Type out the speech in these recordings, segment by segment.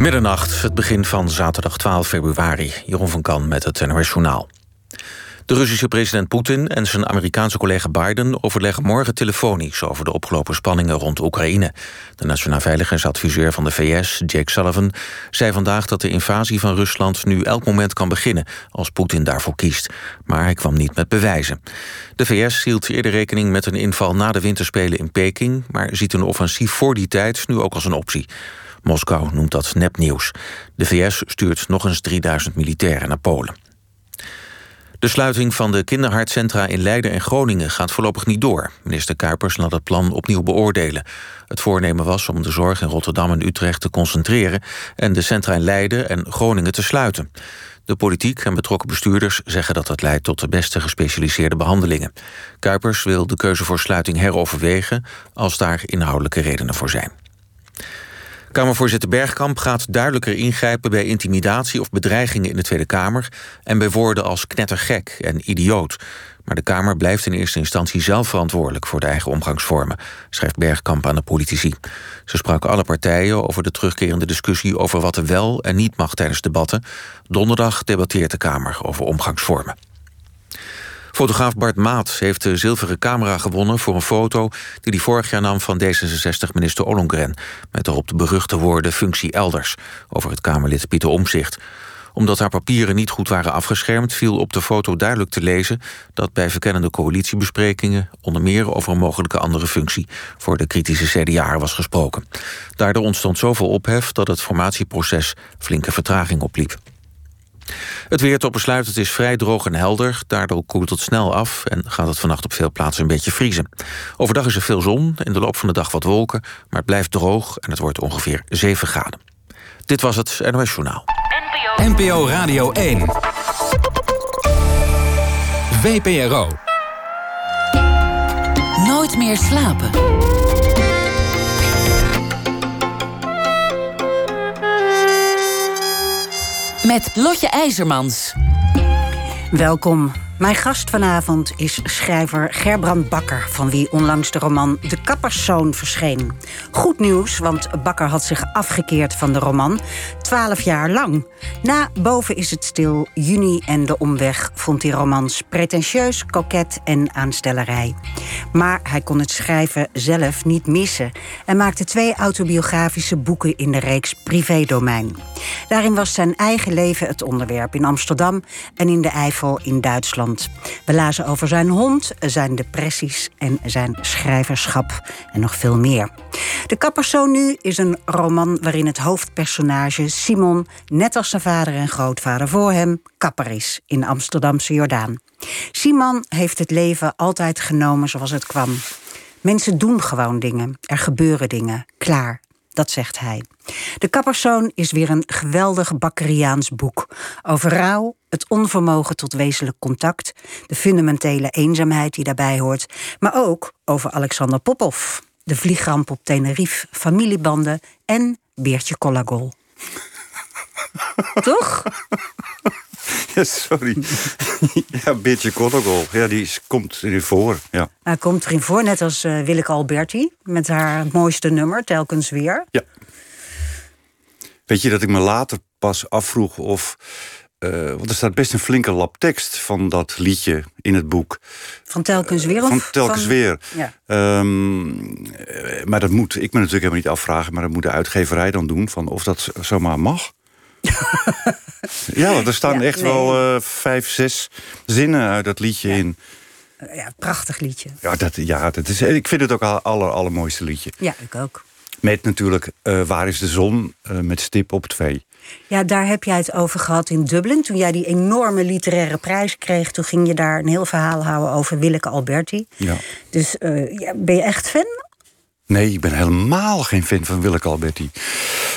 Middernacht, het begin van zaterdag 12 februari. Jeroen van Kan met het NOS Journaal. De Russische president Poetin en zijn Amerikaanse collega Biden... overleggen morgen telefonisch over de opgelopen spanningen rond Oekraïne. De nationaal veiligheidsadviseur van de VS, Jake Sullivan... zei vandaag dat de invasie van Rusland nu elk moment kan beginnen... als Poetin daarvoor kiest. Maar hij kwam niet met bewijzen. De VS hield eerder rekening met een inval na de winterspelen in Peking... maar ziet een offensief voor die tijd nu ook als een optie. Moskou noemt dat nepnieuws. De VS stuurt nog eens 3000 militairen naar Polen. De sluiting van de kinderhartcentra in Leiden en Groningen gaat voorlopig niet door. Minister Kuipers laat het plan opnieuw beoordelen. Het voornemen was om de zorg in Rotterdam en Utrecht te concentreren... en de centra in Leiden en Groningen te sluiten. De politiek en betrokken bestuurders zeggen dat dat leidt... tot de beste gespecialiseerde behandelingen. Kuipers wil de keuze voor sluiting heroverwegen... als daar inhoudelijke redenen voor zijn. Kamervoorzitter Bergkamp gaat duidelijker ingrijpen bij intimidatie of bedreigingen in de Tweede Kamer en bij woorden als knettergek en idioot. Maar de Kamer blijft in eerste instantie zelf verantwoordelijk voor de eigen omgangsvormen, schrijft Bergkamp aan de politici. Ze sprak alle partijen over de terugkerende discussie over wat er wel en niet mag tijdens debatten. Donderdag debatteert de Kamer over omgangsvormen. Fotograaf Bart Maat heeft de zilveren camera gewonnen voor een foto die hij vorig jaar nam van D66-minister Ollongren. Met erop de beruchte woorden functie elders over het Kamerlid Pieter Omzicht. Omdat haar papieren niet goed waren afgeschermd, viel op de foto duidelijk te lezen dat bij verkennende coalitiebesprekingen onder meer over een mogelijke andere functie voor de kritische CDA was gesproken. Daardoor ontstond zoveel ophef dat het formatieproces flinke vertraging opliep. Het weer tot besluit, het is vrij droog en helder. Daardoor koelt het snel af en gaat het vannacht op veel plaatsen een beetje vriezen. Overdag is er veel zon, in de loop van de dag wat wolken... maar het blijft droog en het wordt ongeveer 7 graden. Dit was het NOS Journaal. NPO, NPO Radio 1. VPRO. Nooit meer slapen. Met Lotje IJzermans. Welkom. Mijn gast vanavond is schrijver Gerbrand Bakker, van wie onlangs de roman De Kapperszoon verscheen. Goed nieuws, want Bakker had zich afgekeerd van de roman, twaalf jaar lang. Na Boven is het stil, Juni en De Omweg vond hij romans pretentieus, koket en aanstellerij. Maar hij kon het schrijven zelf niet missen en maakte twee autobiografische boeken in de reeks Privédomein. Daarin was zijn eigen leven het onderwerp in Amsterdam en in de Eifel in Duitsland. We lazen over zijn hond, zijn depressies en zijn schrijverschap en nog veel meer. De Kapperzoon nu is een roman waarin het hoofdpersonage Simon, net als zijn vader en grootvader voor hem, kapper is in Amsterdamse Jordaan. Simon heeft het leven altijd genomen zoals het kwam. Mensen doen gewoon dingen, er gebeuren dingen, klaar. Dat zegt hij. De Kapperzoon is weer een geweldig Bakkeriaans boek. Over rouw, het onvermogen tot wezenlijk contact, de fundamentele eenzaamheid die daarbij hoort, maar ook over Alexander Popov, de vliegramp op Tenerife, familiebanden en Beertje Collagol. Toch? Ja, sorry. ja, Beertje Collagol. Ja, die komt erin voor. Ja. Hij komt erin voor, net als uh, Willeke Alberti. Met haar mooiste nummer, telkens weer. Ja. Weet je dat ik me later pas afvroeg of... Uh, want er staat best een flinke lap tekst van dat liedje in het boek. Van telkens weer? Of van telkens van... weer. Ja. Um, maar dat moet ik me natuurlijk helemaal niet afvragen... maar dat moet de uitgeverij dan doen, van of dat zomaar mag. Ja, want er staan Ja, echt nee. wel uh, vijf, zes zinnen uit dat liedje in. Ja, prachtig liedje. Ja, dat, ja dat is, ik vind het ook het aller, allermooiste liedje. Ja, ik ook. Met natuurlijk uh, Waar is de zon? Uh, met stip op twee. Ja, daar heb jij het over gehad in Dublin. Toen jij die enorme literaire prijs kreeg... toen ging je daar een heel verhaal houden over Willeke Alberti. Ja. Dus uh, ja, ben je echt fan? Nee, ik ben helemaal geen fan van Willeke Alberti.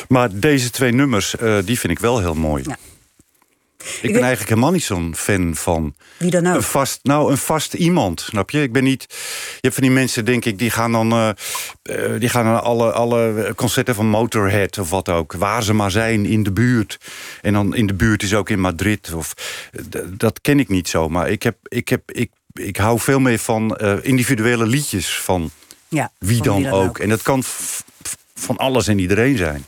Maar deze twee nummers, uh, die vind ik wel heel mooi. Ja. Ik ben eigenlijk helemaal niet zo'n fan van... Wie dan ook? Een vast, nou, een vast iemand, snap je? Ik ben niet... Je hebt van die mensen, denk ik, die gaan dan... Uh, uh, die gaan naar alle, alle concerten van Motorhead of wat ook. Waar ze maar zijn, in de buurt. En dan in de buurt is ook in Madrid. Of, dat ken ik niet zo. Maar ik, heb, ik, heb, ik, ik hou veel meer van uh, individuele liedjes van ja, wie dan, wie ook. ook. En dat kan van alles en iedereen zijn.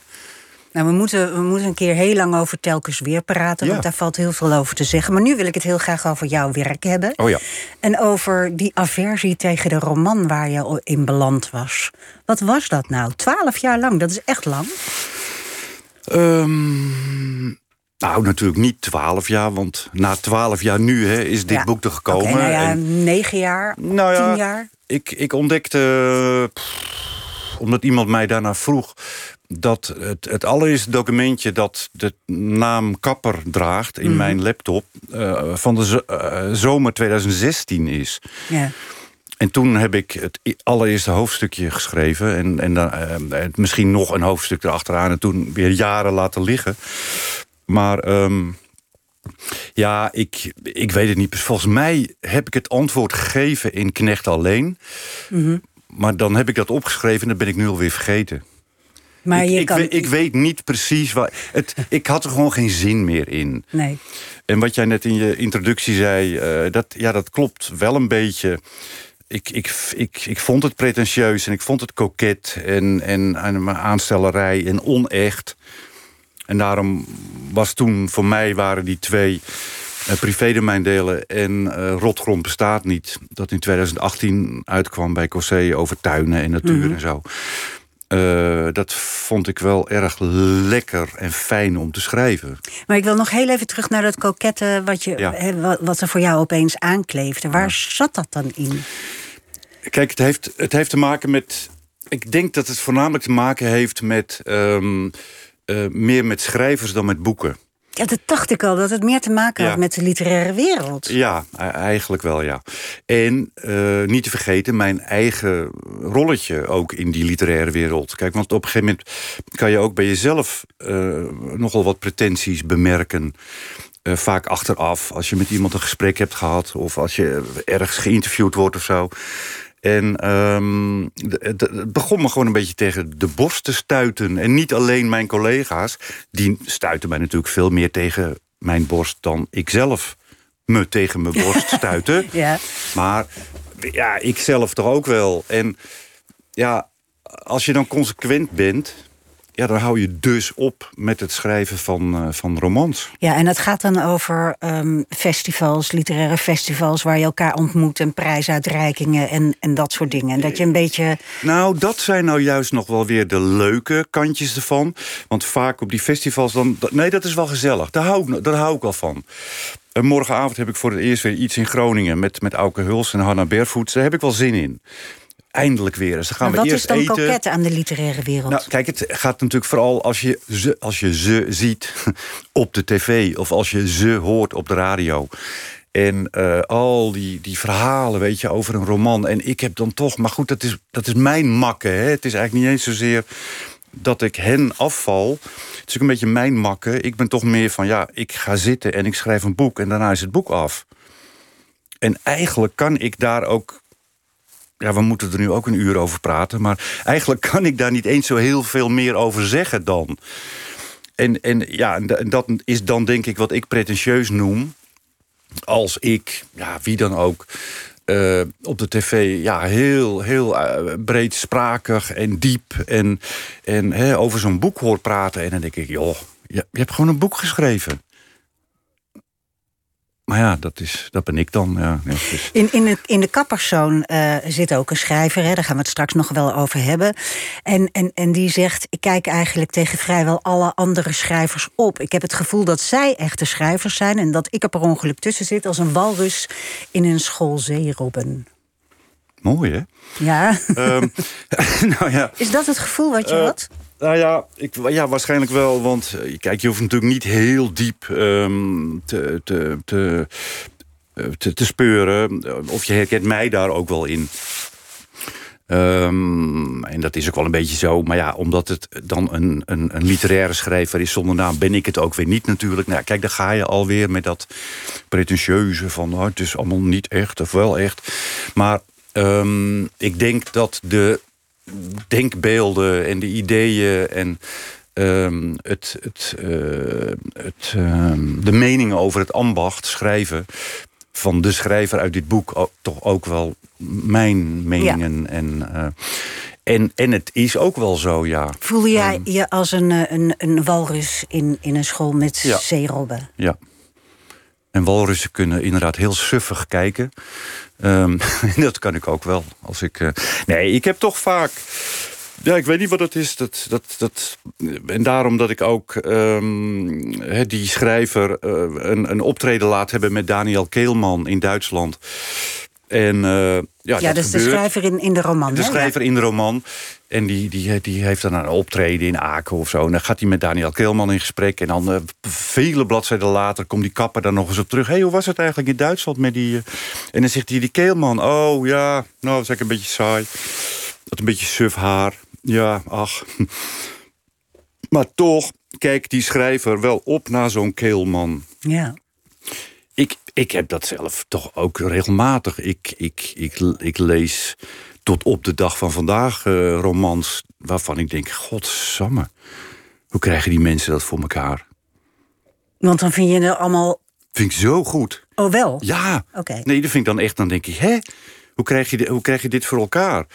Nou, we moeten, we moeten een keer heel lang over telkens weer praten, Ja. want daar valt heel veel over te zeggen. Maar nu wil ik het heel graag over jouw werk hebben. Oh ja. En over die aversie tegen de roman waar je in beland was. Wat was dat nou? Twaalf jaar lang, dat is echt lang. Ehm, nou, natuurlijk niet twaalf jaar, want na twaalf jaar nu hè, is dit Ja. boek er gekomen. Nou ja, En- negen jaar, Nou tien jaar. Ik, ik ontdekte, pff, omdat iemand mij daarna vroeg... dat het, het allereerste documentje dat de naam Kapper draagt... in Mhm. mijn laptop, eh, van de eh, zomer 2016 is. Ja. En toen heb ik het allereerste hoofdstukje geschreven... en, en dan, eh, misschien nog een hoofdstuk erachteraan... en toen weer jaren laten liggen. Maar... ehm, ja, ik, ik weet het niet. Volgens mij heb ik het antwoord gegeven in Knecht alleen. Mhm. Maar dan heb ik dat opgeschreven en dat ben ik nu alweer vergeten. Maar ik, je ik, kan... weet, ik weet niet precies waar. Het, ik had er gewoon geen zin meer in. Nee. En wat jij net in je introductie zei, eh, dat, ja, dat klopt wel een beetje. Ik, ik, ik, ik vond het pretentieus en ik vond het koket en, en, en aanstellerij en onecht. En daarom was toen voor mij waren die twee uh, privédomeindelen en uh, Rotgrond bestaat niet. Dat in 2018 uitkwam bij Cossé over tuinen en natuur Mhm. en zo. Uh, dat vond ik wel erg lekker en fijn om te schrijven. Maar ik wil nog heel even terug naar dat kokette wat, je, Ja. wat, er voor jou opeens aankleefde. Waar zat dat dan in? Kijk, het heeft, het heeft te maken met. Ik denk dat het voornamelijk te maken heeft met. um, uh, meer met schrijvers dan met boeken. Ja, dat dacht ik al, dat het meer te maken Ja. had met de literaire wereld. Ja, e- eigenlijk wel, ja. En uh, niet te vergeten, mijn eigen rolletje ook in die literaire wereld. Kijk, want op een gegeven moment kan je ook bij jezelf uh, nogal wat pretenties bemerken. Uh, vaak achteraf, als je met iemand een gesprek hebt gehad... of als je ergens geïnterviewd wordt of zo. En um, het begon me gewoon een beetje tegen de borst te stuiten. En niet alleen mijn collega's. Die stuiten mij natuurlijk veel meer tegen mijn borst... dan ik zelf me tegen mijn borst stuiten. ja. Maar ja, ik zelf toch ook wel. En ja, als je dan consequent bent... Ja, dan hou je dus op met het schrijven van, uh, van romans. Ja, en het gaat dan over um, festivals, literaire festivals... waar je elkaar ontmoet en prijsuitreikingen en, en dat soort dingen. En dat je een beetje... Nou, dat zijn nou juist nog wel weer de leuke kantjes ervan. Want vaak op die festivals dan... Nee, dat is wel gezellig. Daar hou ik, daar hou ik al van. En morgenavond heb ik voor het eerst weer iets in Groningen... met, met Auke Huls en Hanna Bervoets. Daar heb ik wel zin in eindelijk weer eens. Dan gaan maar we wat is dan eten. aan de literaire wereld? Nou, kijk, het gaat natuurlijk vooral als je ze, als je ze ziet op de tv... of als je ze hoort op de radio. En uh, al die, die verhalen, weet je, over een roman. En ik heb dan toch... Maar goed, dat is, dat is mijn makke, hè. Het is eigenlijk niet eens zozeer dat ik hen afval. Het is ook een beetje mijn makke. Ik ben toch meer van, ja, ik ga zitten en ik schrijf een boek... en daarna is het boek af. En eigenlijk kan ik daar ook ja, we moeten er nu ook een uur over praten. Maar eigenlijk kan ik daar niet eens zo heel veel meer over zeggen dan. En, en ja, dat is dan denk ik wat ik pretentieus noem. Als ik, ja, wie dan ook, uh, op de tv ja, heel, heel uh, breedsprakig en diep... en, en hè, over zo'n boek hoor praten. En dan denk ik, joh, je, je hebt gewoon een boek geschreven. Maar ja, dat, is, dat ben ik dan. Ja, ja, dus. in, in, de, in de kappersoon uh, zit ook een schrijver, hè, daar gaan we het straks nog wel over hebben. En, en, en die zegt: Ik kijk eigenlijk tegen vrijwel alle andere schrijvers op. Ik heb het gevoel dat zij echte schrijvers zijn en dat ik er per ongeluk tussen zit als een walrus in een school zeerobben. Mooi, hè? Ja. Um, nou ja. Is dat het gevoel wat je uh, had? Nou ja, ik, ja, waarschijnlijk wel. Want kijk, je hoeft natuurlijk niet heel diep um, te, te, te, te, te speuren. Of je herkent mij daar ook wel in. Um, en dat is ook wel een beetje zo. Maar ja, omdat het dan een, een, een literaire schrijver is zonder naam... ben ik het ook weer niet natuurlijk. Nou, kijk, daar ga je alweer met dat pretentieuze van... Oh, het is allemaal niet echt of wel echt. Maar um, ik denk dat de denkbeelden en de ideeën en um, het, het, uh, het, um, de meningen over het ambacht schrijven van de schrijver uit dit boek ook, toch ook wel mijn meningen. Ja. En, uh, En, en het is ook wel zo, ja. Voelde jij je als een, eh, een, een walrus in, in een school met Ja. zeerobben? Ja. En walrussen kunnen inderdaad heel suffig kijken. Ehm, dat kan ik ook wel. Als ik, eh, nee, ik heb toch vaak... Ja, ik weet niet wat het is. Dat, dat, dat, en daarom dat ik ook ehm, die schrijver eh, een, een optreden laat hebben... met Daniel Keelman in Duitsland. En eh, ja, Ja, dat is de schrijver in, in de roman. De hè? schrijver in de roman. En die, die, die heeft dan een optreden in Aken of zo. En dan gaat hij met Daniel Keelman in gesprek. En dan eh, vele bladzijden later komt die kapper dan nog eens op terug. Hé, hey, hoe was het eigenlijk in Duitsland met die... eh? En dan zegt hij, die Keelman, oh ja, nou, dat is eigenlijk een beetje saai. Dat een beetje suf haar. Ja, ach. Maar toch kijkt die schrijver wel op naar zo'n Keelman. Ja. Ik, ik heb dat zelf toch ook regelmatig. Ik, ik, ik, ik lees tot op de dag van vandaag eh, romans waarvan ik denk: Godsamme, hoe krijgen die mensen dat voor elkaar? Want dan vind je het allemaal... Vind ik zo goed. Oh, wel? Ja. Oké. Nee, dat vind ik dan echt. Dan denk ik: hè? Hoe krijg, je, hoe krijg je dit voor elkaar?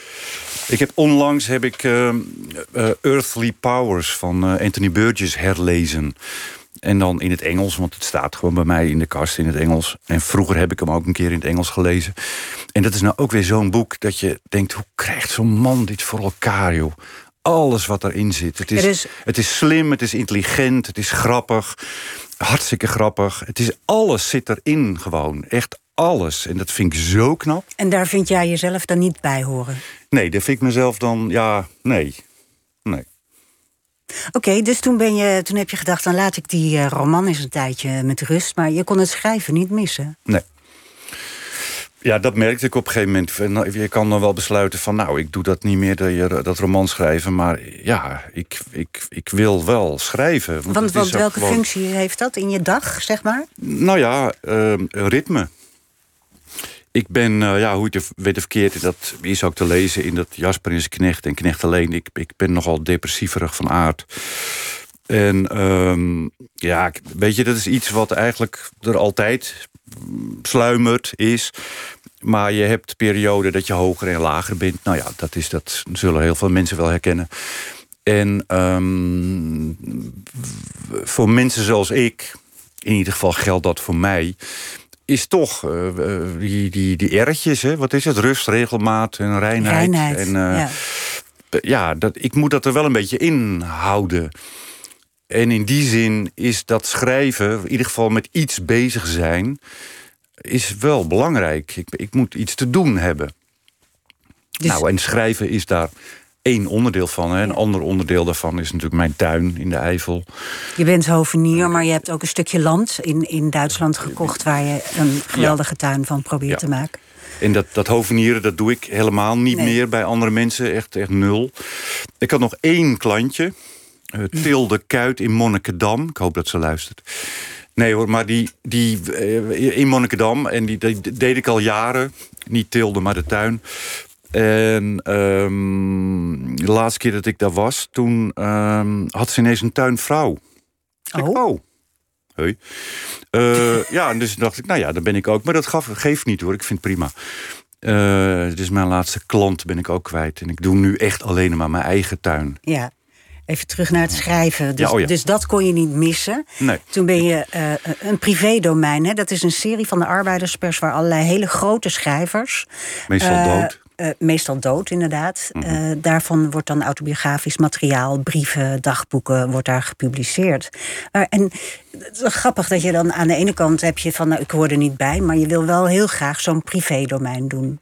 Ik heb onlangs heb ik ehm, eh, Earthly Powers van eh, Anthony Burgess herlezen. En dan in het Engels, want het staat gewoon bij mij in de kast in het Engels. En vroeger heb ik hem ook een keer in het Engels gelezen. En dat is nou ook weer zo'n boek dat je denkt... hoe krijgt zo'n man dit voor elkaar, joh? Alles wat erin zit. Het is, is- het is slim, het is intelligent, het is grappig. Hartstikke grappig. Het is, alles zit erin gewoon. Echt alles. En dat vind ik zo knap. En daar vind jij jezelf dan niet bij horen? Nee, dat vind ik mezelf dan... Ja, nee. Nee. Oké, dus toen, ben je, toen heb je gedacht... dan laat ik die eh, roman eens een tijdje met rust. Maar je kon het schrijven niet missen. Nee. Ja, dat merkte ik op een gegeven moment. En, nou, Je kan dan wel besluiten van... nou, ik doe dat niet meer, dat, roman schrijven. Maar ja, ik, ik, ik wil wel schrijven. Want, welke gewoon- functie heeft dat in je dag, zeg maar? Nou ja, ehm, ritme. Ik ben, eh, ja, hoe je het weet of verkeerd, dat is ook te lezen in dat Jasper is Knecht en Knecht alleen. Ik, ik ben nogal depressieverig van aard. En ehm, ja, weet je, dat is iets wat eigenlijk er altijd mm, sluimert is. Maar je hebt perioden dat je hoger en lager bent. Nou ja, dat, is, dat zullen heel veel mensen wel herkennen. En ehm, voor mensen zoals ik, in ieder geval geldt dat voor mij, is toch eh, die, die, die erretjes, hè? wat is het? Rust, regelmaat en reinheid. Reinheid, En, eh, ja. ja, dat, ik moet dat er wel een beetje in houden. En in die zin is dat schrijven, in ieder geval met iets bezig zijn, is wel belangrijk. Ik, ik moet iets te doen hebben. Dus- Nou, en schrijven is daar één onderdeel van. Hè. Een ander onderdeel daarvan is natuurlijk mijn tuin in de Eifel. Je bent hovenier, maar je hebt ook een stukje land in, in Duitsland gekocht... waar je een geweldige tuin van probeert Ja. te maken. En dat, dat hovenieren, dat doe ik helemaal niet Nee. meer bij andere mensen. Echt, echt nul. Ik had nog één klantje. eh, Tilde Kuit in Monnikendam. Ik hoop dat ze luistert. Nee hoor, maar die, die eh, in Monnikendam. En die, die deed ik al jaren. Niet Tilde, maar de tuin. En ehm, de laatste keer dat ik daar was... toen ehm, had ze ineens een tuinvrouw. Ik, Oh. oh. Hey. Eh, ja, en dus dacht ik, nou ja, dan ben ik ook. Maar dat gaf, geeft niet hoor, ik vind het prima. Eh dus mijn laatste klant ben ik ook kwijt. En ik doe nu echt alleen maar mijn eigen tuin. Ja. Even terug naar het schrijven. Dus, Ja, oh ja. dus dat kon je niet missen. Nee. Toen ben je eh, een privédomein. Hè? Dat is een serie van de arbeiderspers... waar allerlei hele grote schrijvers... Meestal dood. Eh, meestal dood, inderdaad. Mhm. Eh, daarvan wordt dan autobiografisch materiaal, brieven, dagboeken, wordt daar gepubliceerd. Maar en het is wel grappig dat je dan aan de ene kant heb je van, nou, ik hoor er niet bij, maar je wil wel heel graag zo'n privédomein doen.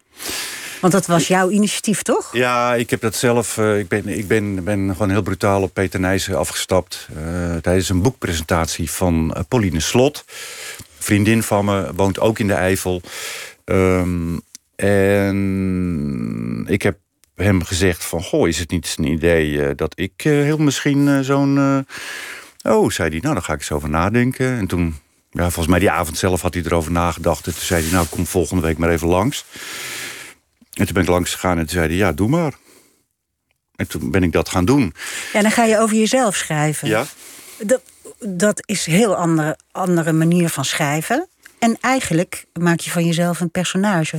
Want dat was jouw initiatief, toch? Ja, ik heb dat zelf. eh, ik ben, ik ben, ben gewoon heel brutaal op Peter Nijssen afgestapt. eh, tijdens een boekpresentatie van Pauline Slot. Vriendin van me, woont ook in de Eifel. Ehm, en ik heb hem gezegd van... Goh, is het niet een idee eh, dat ik eh, heel misschien eh, zo'n... oh, zei hij, nou, dan ga ik eens over nadenken. En toen, ja, volgens mij die avond zelf had hij erover nagedacht. En toen zei hij, nou, kom volgende week maar even langs. En toen ben ik langs gegaan en toen zei hij, ja, doe maar. En toen ben ik dat gaan doen. Ja, dan ga je over jezelf schrijven. Ja, Dat, dat is een heel andere, andere manier van schrijven. En eigenlijk maak je van jezelf een personage.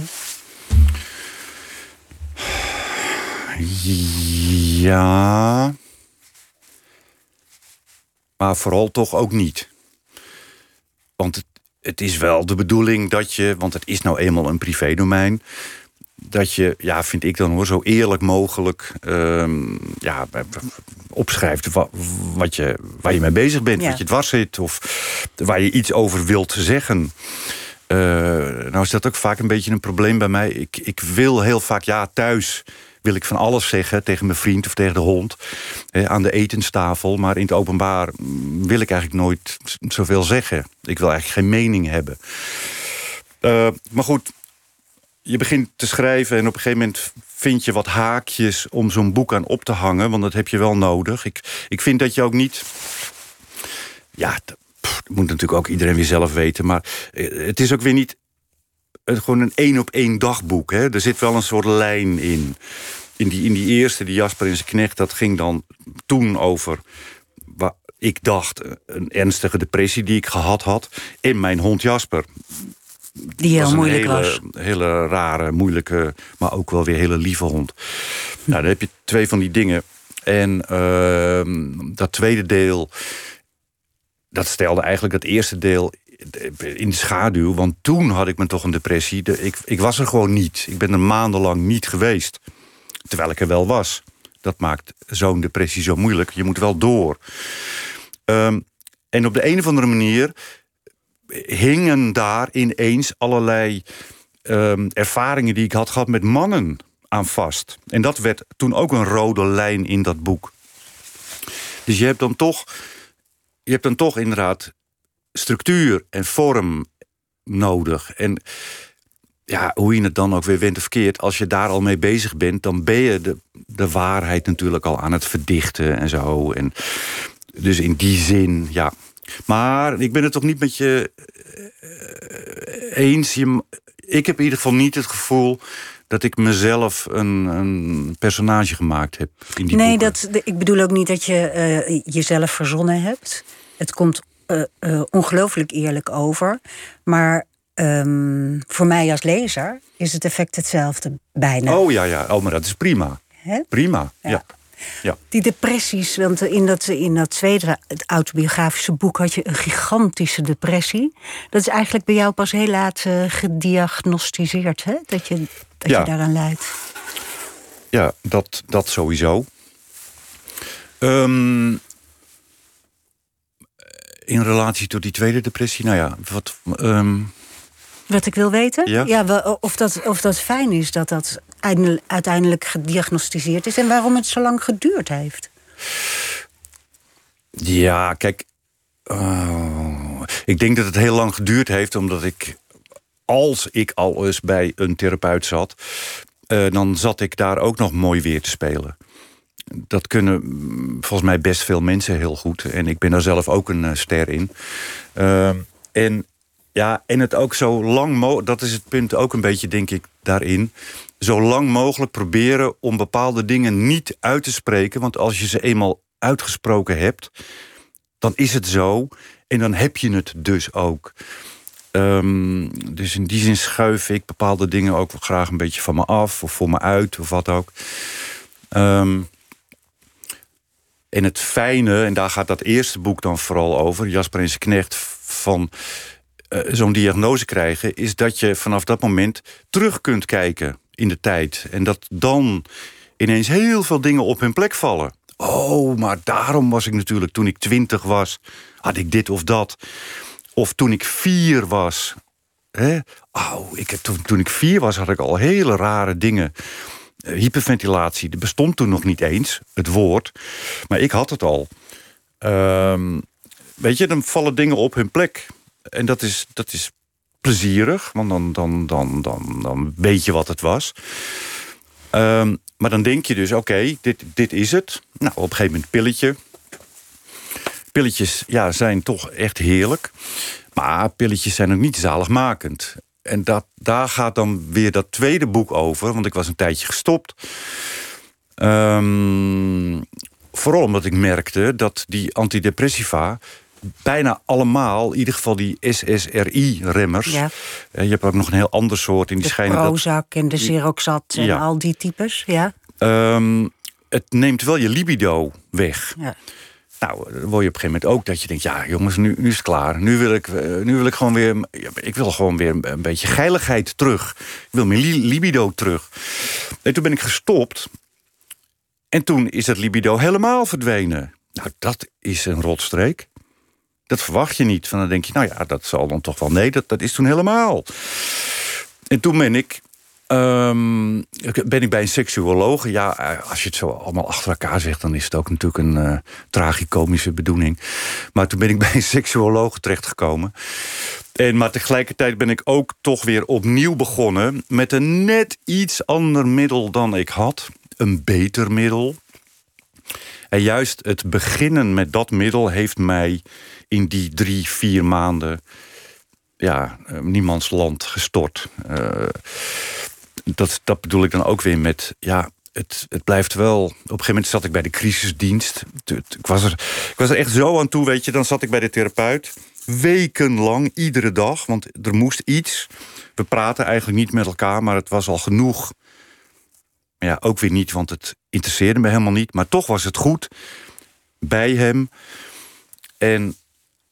Ja. Maar vooral toch ook niet. Want het, het is wel de bedoeling dat je, want het is nou eenmaal een privédomein dat je, ja, vind ik dan hoor, zo eerlijk mogelijk um, ja, opschrijft wat je, waar je mee bezig bent, wat je dwars zit of waar je iets over wilt zeggen. Uh, nou is dat ook vaak een beetje een probleem bij mij. Ik, ik wil heel vaak, ja, thuis wil ik van alles zeggen tegen mijn vriend of tegen de hond. aan de etenstafel. Maar in het openbaar wil ik eigenlijk nooit zoveel zeggen. Ik wil eigenlijk geen mening hebben. Uh, maar goed, je begint te schrijven en op een gegeven moment vind je wat haakjes om zo'n boek aan op te hangen. Want dat heb je wel nodig. Ik, ik vind dat je ook niet. Ja, dat moet natuurlijk ook iedereen weer zelf weten. Maar eh, het is ook weer niet gewoon een één op één dagboek. Hè? Er zit wel een soort lijn in. In die, in die eerste, die Jasper en zijn knecht, dat ging dan toen over wat ik dacht een ernstige depressie die ik gehad had. En mijn hond Jasper die heel moeilijk hele, was. hele rare, moeilijke, maar ook wel weer hele lieve hond. Nou, dan heb je twee van die dingen. En uh, dat tweede deel, dat stelde eigenlijk het eerste deel in de schaduw. Want toen had ik me toch een depressie. ik, ik was er gewoon niet. Ik ben er maandenlang niet geweest. Terwijl ik er wel was. Dat maakt zo'n depressie zo moeilijk. Je moet wel door. Um, en op de een of andere manier hingen daar ineens allerlei um, ervaringen die ik had gehad met mannen aan vast. En dat werd toen ook een rode lijn in dat boek. Dus je hebt dan toch, je hebt dan toch inderdaad structuur en vorm nodig. En ja, hoe je het dan ook weer went of verkeerd... als je daar al mee bezig bent... dan ben je de, de waarheid natuurlijk al aan het verdichten en zo. En dus in die zin, ja, maar ik ben het toch niet met je eh, eens. Je, ik heb in ieder geval niet het gevoel dat ik mezelf een, een personage gemaakt heb. In die nee, dat, ik bedoel ook niet dat je uh, jezelf verzonnen hebt. Het komt uh, ongelooflijk eerlijk over. Maar um, voor mij als lezer is het effect hetzelfde bijna. Oh ja, ja. Oh, maar dat is prima. He? Prima, ja. ja. Ja. Die depressies, want in dat, in dat tweede het autobiografische boek had je een gigantische depressie. Dat is eigenlijk bij jou pas heel laat uh, gediagnosticeerd, hè? Dat je, dat je daaraan leidt. Ja, dat, dat sowieso. Um, in relatie tot die tweede depressie, nou ja, wat. Um, wat ik wil weten? Ja, ja of, dat, of dat fijn is dat dat uiteindelijk gediagnosticeerd is... en waarom het zo lang geduurd heeft. Ja, kijk... Uh, ik denk dat het heel lang geduurd heeft... omdat ik, als ik al eens bij een therapeut zat... Uh, dan zat ik daar ook nog mooi weer te spelen dat kunnen mm, volgens mij best veel mensen heel goed. En ik ben daar zelf ook een uh, ster in. Uh, en ja, en het ook zo lang mogelijk, dat is het punt ook een beetje, denk ik, daarin. Zo lang mogelijk proberen om bepaalde dingen niet uit te spreken. Want als je ze eenmaal uitgesproken hebt, dan is het zo. En dan heb je het dus ook. Um, dus in die zin schuif ik bepaalde dingen ook graag een beetje van me af of voor me uit of wat ook. Um, en het fijne, en daar gaat dat eerste boek dan vooral over, Jasper en zijn knecht, van uh, zo'n diagnose krijgen, is dat je vanaf dat moment terug kunt kijken in de tijd. En dat dan ineens heel veel dingen op hun plek vallen. Oh, maar daarom was ik natuurlijk toen ik twintig was, had ik dit of dat. Of toen ik vier was. Hè? Oh, ik toen, toen ik vier was, had ik al hele rare dingen. Uh, hyperventilatie, dat bestond toen nog niet eens, het woord. Maar ik had het al. Um, weet je, dan vallen dingen op hun plek. En dat is, dat is plezierig, want dan, dan, dan, dan, dan weet je wat het was. Um, maar dan denk je dus, oké, dit, dit is het. Nou, op een gegeven moment pilletje. Pilletjes ja, zijn toch echt heerlijk. Maar pilletjes zijn ook niet zaligmakend. En dat, daar gaat dan weer dat tweede boek over. Want ik was een tijdje gestopt. Um, vooral omdat ik merkte dat die antidepressiva bijna allemaal, in ieder geval die SSRI-remmers. Ja. Eh, je hebt ook nog een heel ander soort. in die de schijnen Prozac en de Zeroxat en al die types, ja. Ehm, het neemt wel je libido weg. Ja. Nou, dan word je op een gegeven moment ook dat je denkt... ja, jongens, nu, nu is het klaar. Nu wil, ik, eh, nu wil ik gewoon weer... Ik wil gewoon weer een, beetje geiligheid terug. Ik wil mijn li- libido terug. En toen ben ik gestopt. En toen is dat libido helemaal verdwenen. Nou, dat is een rotstreek. Dat verwacht je niet. Van dan denk je, nou ja, dat zal dan toch wel... Nee, dat, dat is toen helemaal. En toen ben ik... ehm, ben ik bij een seksuoloog. Ja, eh, als je het zo allemaal achter elkaar zegt... dan is het ook natuurlijk een eh tragicomische bedoeling. Maar toen ben ik bij een seksuoloog terechtgekomen. En, maar tegelijkertijd ben ik ook toch weer opnieuw begonnen... met een net iets ander middel dan ik had. Een beter middel. En juist het beginnen met dat middel heeft mij in die drie, vier maanden ja, eh, niemands land gestort. Eh, dat, dat bedoel ik dan ook weer met, ja, het, het blijft wel... Op een gegeven moment zat ik bij de crisisdienst. Ik was, er, ik was er echt zo aan toe, weet je. Dan zat ik bij de therapeut. Wekenlang, iedere dag, want er moest iets. We praten eigenlijk niet met elkaar, maar het was al genoeg. Ja, ook weer niet, want het interesseerde me helemaal niet. Maar toch was het goed bij hem. En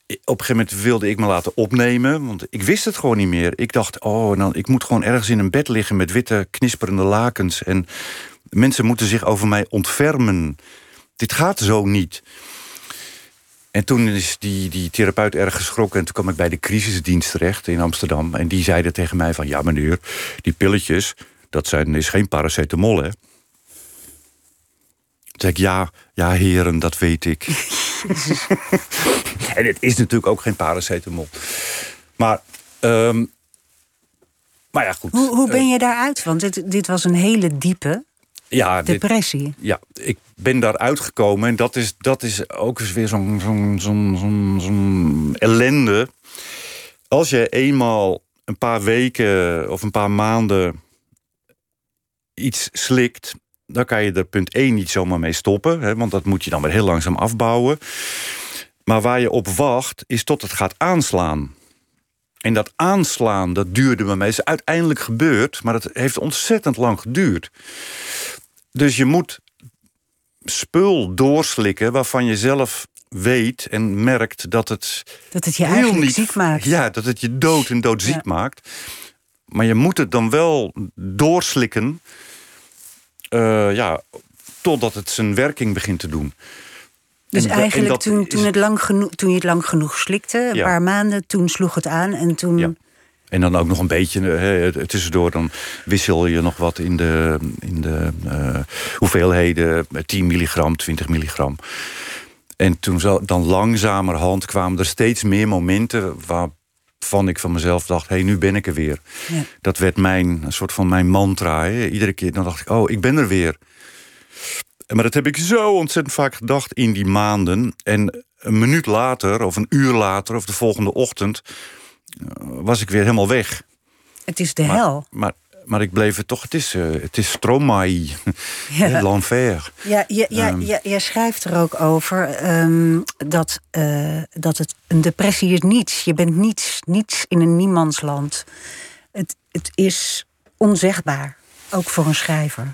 op een gegeven moment wilde ik me laten opnemen, want ik wist het gewoon niet meer. Ik dacht, oh, nou, ik moet gewoon ergens in een bed liggen met witte knisperende lakens. En mensen moeten zich over mij ontfermen. Dit gaat zo niet. En toen is die, die therapeut erg geschrokken. En toen kwam ik bij de crisisdienst terecht in Amsterdam. En die zeiden tegen mij van... ja meneer, die pilletjes, dat zijn, is geen paracetamol, hè? Toen zei ik, ja, ja heren, dat weet ik. en het is natuurlijk ook geen paracetamol. Maar, ehm, maar ja, goed. Hoe, hoe ben je daaruit? Want dit, dit was een hele diepe ja, dit- depressie. ja, ik ben daar uitgekomen. En dat is, dat is ook eens weer zo'n zo'n zo'n zo'n zo'n ellende. Als je eenmaal een paar weken of een paar maanden iets slikt... dan kan je er punt 1 niet zomaar mee stoppen. Hè, want dat moet je dan weer heel langzaam afbouwen. Maar waar je op wacht, is tot het gaat aanslaan. En dat aanslaan, dat duurde bij mij. is uiteindelijk gebeurd, maar het heeft ontzettend lang geduurd. Dus je moet spul doorslikken waarvan je zelf weet en merkt dat het Dat het je heel eigenlijk niet ziek maakt. Ja, dat het je dood en doodziek Ja. maakt. Maar je moet het dan wel doorslikken, eh, ja, totdat het zijn werking begint te doen. Dus En da- en eigenlijk toen, toen, het lang genoeg, toen je het lang genoeg slikte, een Ja. paar maanden, toen sloeg het aan en toen... Ja. En dan ook nog een beetje hè, tussendoor, dan wissel je nog wat in de, in de eh, hoeveelheden, eh, 10 milligram, 20 milligram. En toen zo, dan langzamerhand kwamen er steeds meer momenten waarvan ik van mezelf dacht: hé, hey, nu ben ik er weer. Ja. Dat werd mijn, een soort van mijn mantra. Iedere keer dan dacht ik: oh, ik ben er weer. Maar dat heb ik zo ontzettend vaak gedacht in die maanden. En een minuut later, of een uur later, of de volgende ochtend, eh, was ik weer helemaal weg. Het is de hel. maar, maar ik bleef het toch, het is, eh, het is Stromae, Ja. l'enfer. Ja, ja, ja, Ehm. ja, jij schrijft er ook over ehm, dat, eh, dat het een depressie is niets. Je bent niets, niets in een niemandsland. Het, het is onzegbaar, ook voor een schrijver.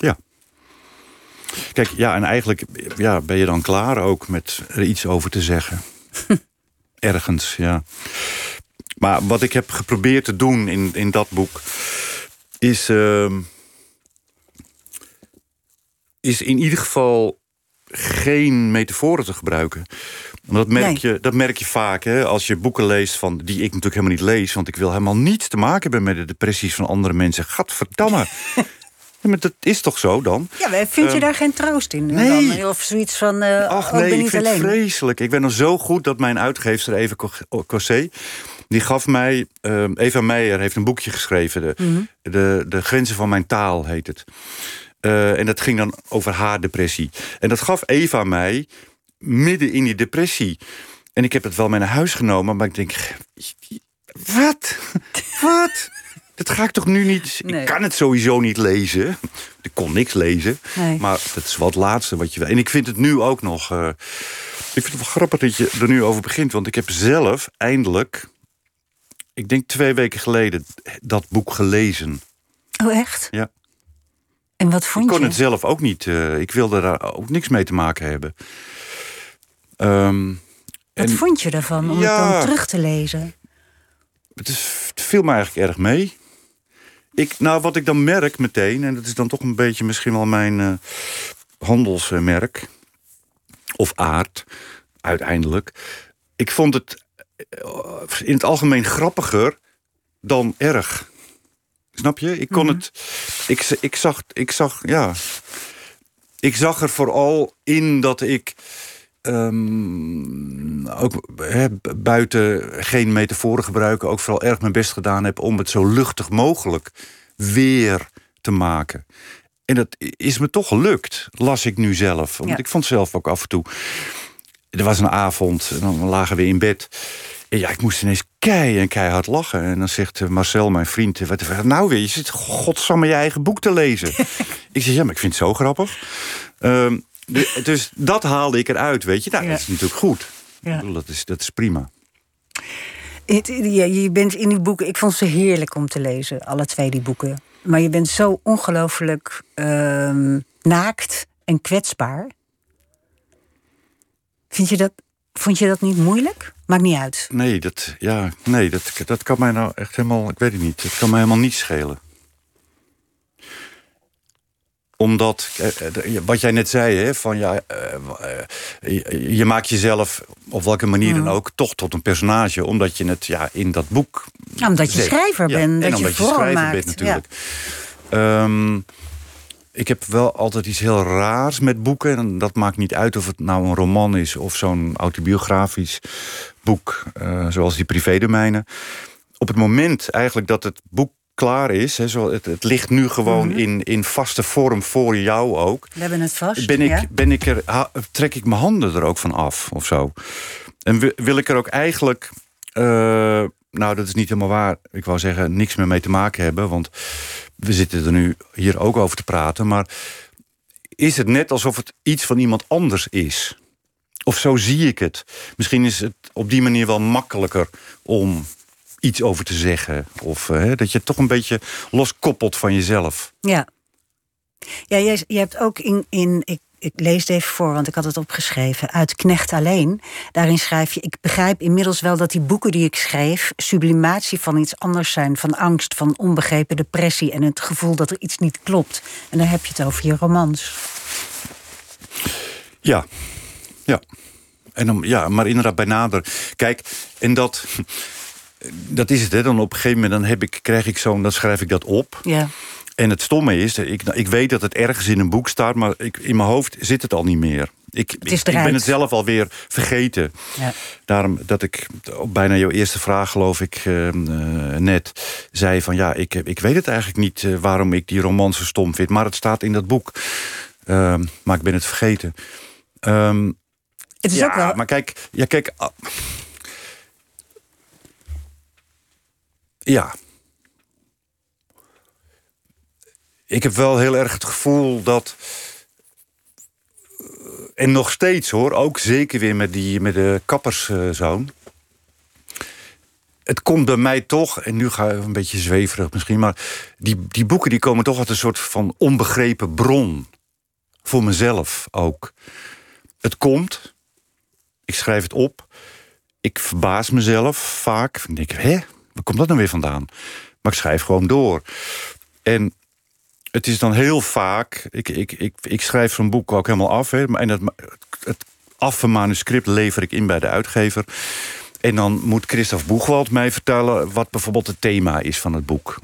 Ja. Kijk, ja, en eigenlijk ja, ben je dan klaar ook met er iets over te zeggen. Ergens, ja. Maar wat ik heb geprobeerd te doen in, in dat boek... is, ehm, is in ieder geval geen metaforen te gebruiken. Dat merk, Nee. je, dat merk je vaak hè, als je boeken leest van, die ik natuurlijk helemaal niet lees... want ik wil helemaal niets te maken hebben met de depressies van andere mensen. Gadverdamme. Ja, maar dat is toch zo dan? Ja, maar vind je Ehm, daar geen troost in? nee. Dan? Of zoiets van, eh Ach oh, nee, ben ik vind alleen. het vreselijk. Ik ben nog zo goed dat mijn uitgeefster Eva Co- Cossé... die gaf mij... eh, Eva Meijer heeft een boekje geschreven. De, Mhm. de, de Grenzen van mijn taal heet het. Eh, en dat ging dan over haar depressie. En dat gaf Eva mij midden in die depressie. En ik heb het wel mee naar huis genomen, maar ik denk... Wat? Wat? Dat ga ik toch nu niet... Nee. Ik kan het sowieso niet lezen. Ik kon niks lezen. Nee. Maar dat is het laatste wat je wil. En ik vind het nu ook nog... eh, ik vind het wel grappig dat je er nu over begint. Want ik heb zelf eindelijk... Ik denk twee weken geleden dat boek gelezen. Oh, echt? Ja. En wat vond ik kon je? het zelf ook niet. eh, ik wilde daar ook niks mee te maken hebben. Ehm, Wat en vond je ervan om het dan terug te lezen? het, is, het viel me eigenlijk erg mee. Ik, nou, wat ik dan merk meteen, en dat is dan toch een beetje misschien wel mijn eh, handelsmerk of aard, uiteindelijk. Ik vond het eh, in het algemeen grappiger dan erg. Snap je? Ik kon het. Ik, ik, zag, ik zag, ja. Ik zag er vooral in dat ik. Ehm, ook buiten geen metaforen gebruiken, ook vooral erg mijn best gedaan heb om het zo luchtig mogelijk weer te maken. En dat is me toch gelukt, las ik nu zelf. Want Ja. ik vond zelf ook af en toe. Er was een avond, en dan lagen we in bed. En ja, ik moest ineens kei en keihard lachen. En dan zegt eh, Marcel, mijn vriend, eh, wat nou weer? Je zit godsamme je eigen boek te lezen. ik zeg, ja, maar ik vind het zo grappig. Ehm, de- dus dat haalde ik eruit, weet je. Nou, Ja. dat is natuurlijk goed. Ja. Ik bedoel, dat, is, dat is prima. Het- ja, je bent in die boeken, ik vond ze heerlijk om te lezen, alle twee die boeken. Maar je bent zo ongelooflijk ehm, naakt en kwetsbaar. Vind je dat, vond je dat niet moeilijk? Maakt niet uit. Nee, dat, ja, nee dat, dat kan mij nou echt helemaal... Ik weet het niet. Het kan mij helemaal niet schelen. Omdat, eh, eh, wat jij net zei, hè, van ja, eh, je, je maakt jezelf op welke manier dan ook toch tot een personage, omdat je het ja, in dat boek. Ja, omdat je schrijver Ja, bent, en dat je omdat je vooral schrijver maakt. bent natuurlijk. Ehm, ik heb wel altijd iets heel raars met boeken. En dat maakt niet uit of het nou een roman is of zo'n autobiografisch boek, zoals die privédomeinen. Op het moment eigenlijk dat het boek klaar is, hè, zo, het, het ligt nu gewoon Mhm. in, in vaste vorm voor jou ook. We hebben het vast. Ben ik, ja? ben ik er, ha- trek ik mijn handen er ook van af of zo. En wi- wil ik er ook eigenlijk, eh, nou dat is niet helemaal waar, ik wou zeggen, niks meer mee te maken hebben, want we zitten er nu hier ook over te praten, maar is het net alsof het iets van iemand anders is? Of zo zie ik het. Misschien is het op die manier wel makkelijker om iets over te zeggen. Of eh, dat je het toch een beetje loskoppelt van jezelf. Ja. Ja, jij, je hebt ook in, in ik, ik lees het even voor, want ik had het opgeschreven, uit Knecht alleen. Daarin schrijf je, ik begrijp inmiddels wel dat die boeken die ik schreef, sublimatie van iets anders zijn, van angst, van onbegrepen depressie en het gevoel dat er iets niet klopt. En dan heb je het over je romans. Ja, ja. En dan, ja, maar inderdaad bij nader. Kijk, en dat, dat is het. Hè. Dan op een gegeven moment dan heb ik, krijg ik zo'n, dan schrijf ik dat op. Ja. En het stomme is, ik, ik weet dat het ergens in een boek staat, maar ik, in mijn hoofd zit het al niet meer. Ik, ben het zelf alweer vergeten. Ja. Daarom dat ik op bijna jouw eerste vraag, geloof ik, eh, eh, net zei van ja, ik, ik weet het eigenlijk niet eh, waarom ik die roman zo stom vind, maar het staat in dat boek. Ehm, maar ik ben het vergeten. Ehm, Het is ja, ook wel. maar kijk, ja, kijk. Ja. Ik heb wel heel erg het gevoel dat. eh, En nog steeds hoor, ook zeker weer met, die, met de kapperszoon. het komt bij mij toch, en nu ga ik een beetje zweverig misschien, maar die, die boeken die komen toch uit een soort van onbegrepen bron. Voor mezelf ook. Het komt, ik schrijf het op, ik verbaas mezelf vaak. Ik denk, hè, waar komt dat nou weer vandaan? Maar ik schrijf gewoon door. En het is dan heel vaak, ik, ik, ik, ik schrijf zo'n boek ook helemaal af. En het, het affe manuscript lever ik in bij de uitgever. En dan moet Christophe Boegwald mij vertellen wat bijvoorbeeld het thema is van het boek.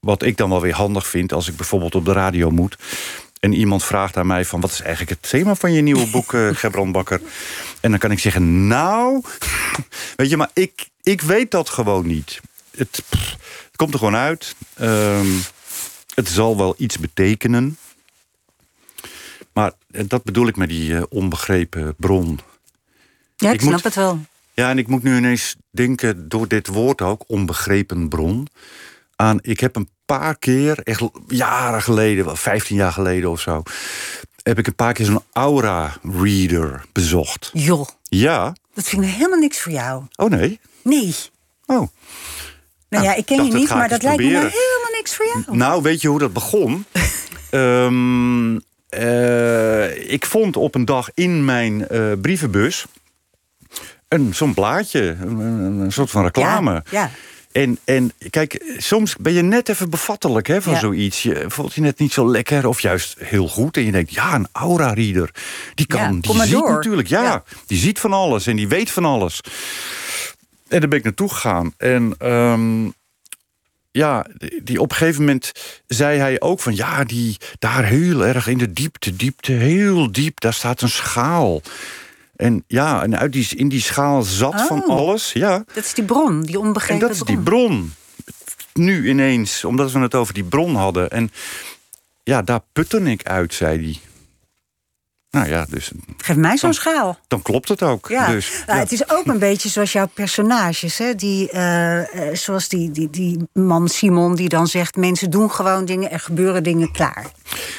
Wat ik dan wel weer handig vind als ik bijvoorbeeld op de radio moet. En iemand vraagt aan mij van wat is eigenlijk het thema van je nieuwe boek, uh, Bakker? En dan kan ik zeggen, nou, weet je, maar ik, ik weet dat gewoon niet. Het, pff, het komt er gewoon uit. Um, het zal wel iets betekenen. Maar dat bedoel ik met die uh, onbegrepen bron. Ja, ik, ik snap moet, het wel. Ja, en ik moet nu ineens denken, door dit woord ook, onbegrepen bron, aan ik heb een paar keer, echt jaren geleden, 15 jaar geleden of zo, heb ik een paar keer zo'n aura-reader bezocht. Joh. Ja. Dat vind ik helemaal niks voor jou. Oh nee? Nee. Oh. Nou ja, ik ken je niet, maar dat lijkt me nou helemaal niks voor jou? Nou, weet je hoe dat begon? Ehm, eh, ik vond op een dag in mijn eh, brievenbus... een zo'n blaadje, een, soort van reclame. Ja, ja. En, en kijk, soms ben je net even bevattelijk hè, van Ja. zoiets. Je voelt je net niet zo lekker of juist heel goed. En je denkt, ja, een aura-reader. Die kan, die ziet door. natuurlijk, ja, Ja. Die ziet van alles en die weet van alles. En daar ben ik naartoe gegaan. En ehm, ja, die, op een gegeven moment zei hij ook van... ja, die daar heel erg in de diepte, diepte, heel diep... daar staat een schaal. En ja, en uit die, in die schaal zat van Oh. alles. Ja, Dat is die bron, die en onbegrepen dat is die bron. Nu ineens, omdat we het over die bron hadden. En ja, daar putte ik uit, zei hij. Nou ja, dus Geef mij zo'n schaal. dan klopt het ook. Ja, Dus, nou, ja. het is ook een beetje zoals jouw personages. Hè? Die, eh, eh, zoals die, die, die man Simon die dan zegt... mensen doen gewoon dingen, er gebeuren dingen klaar.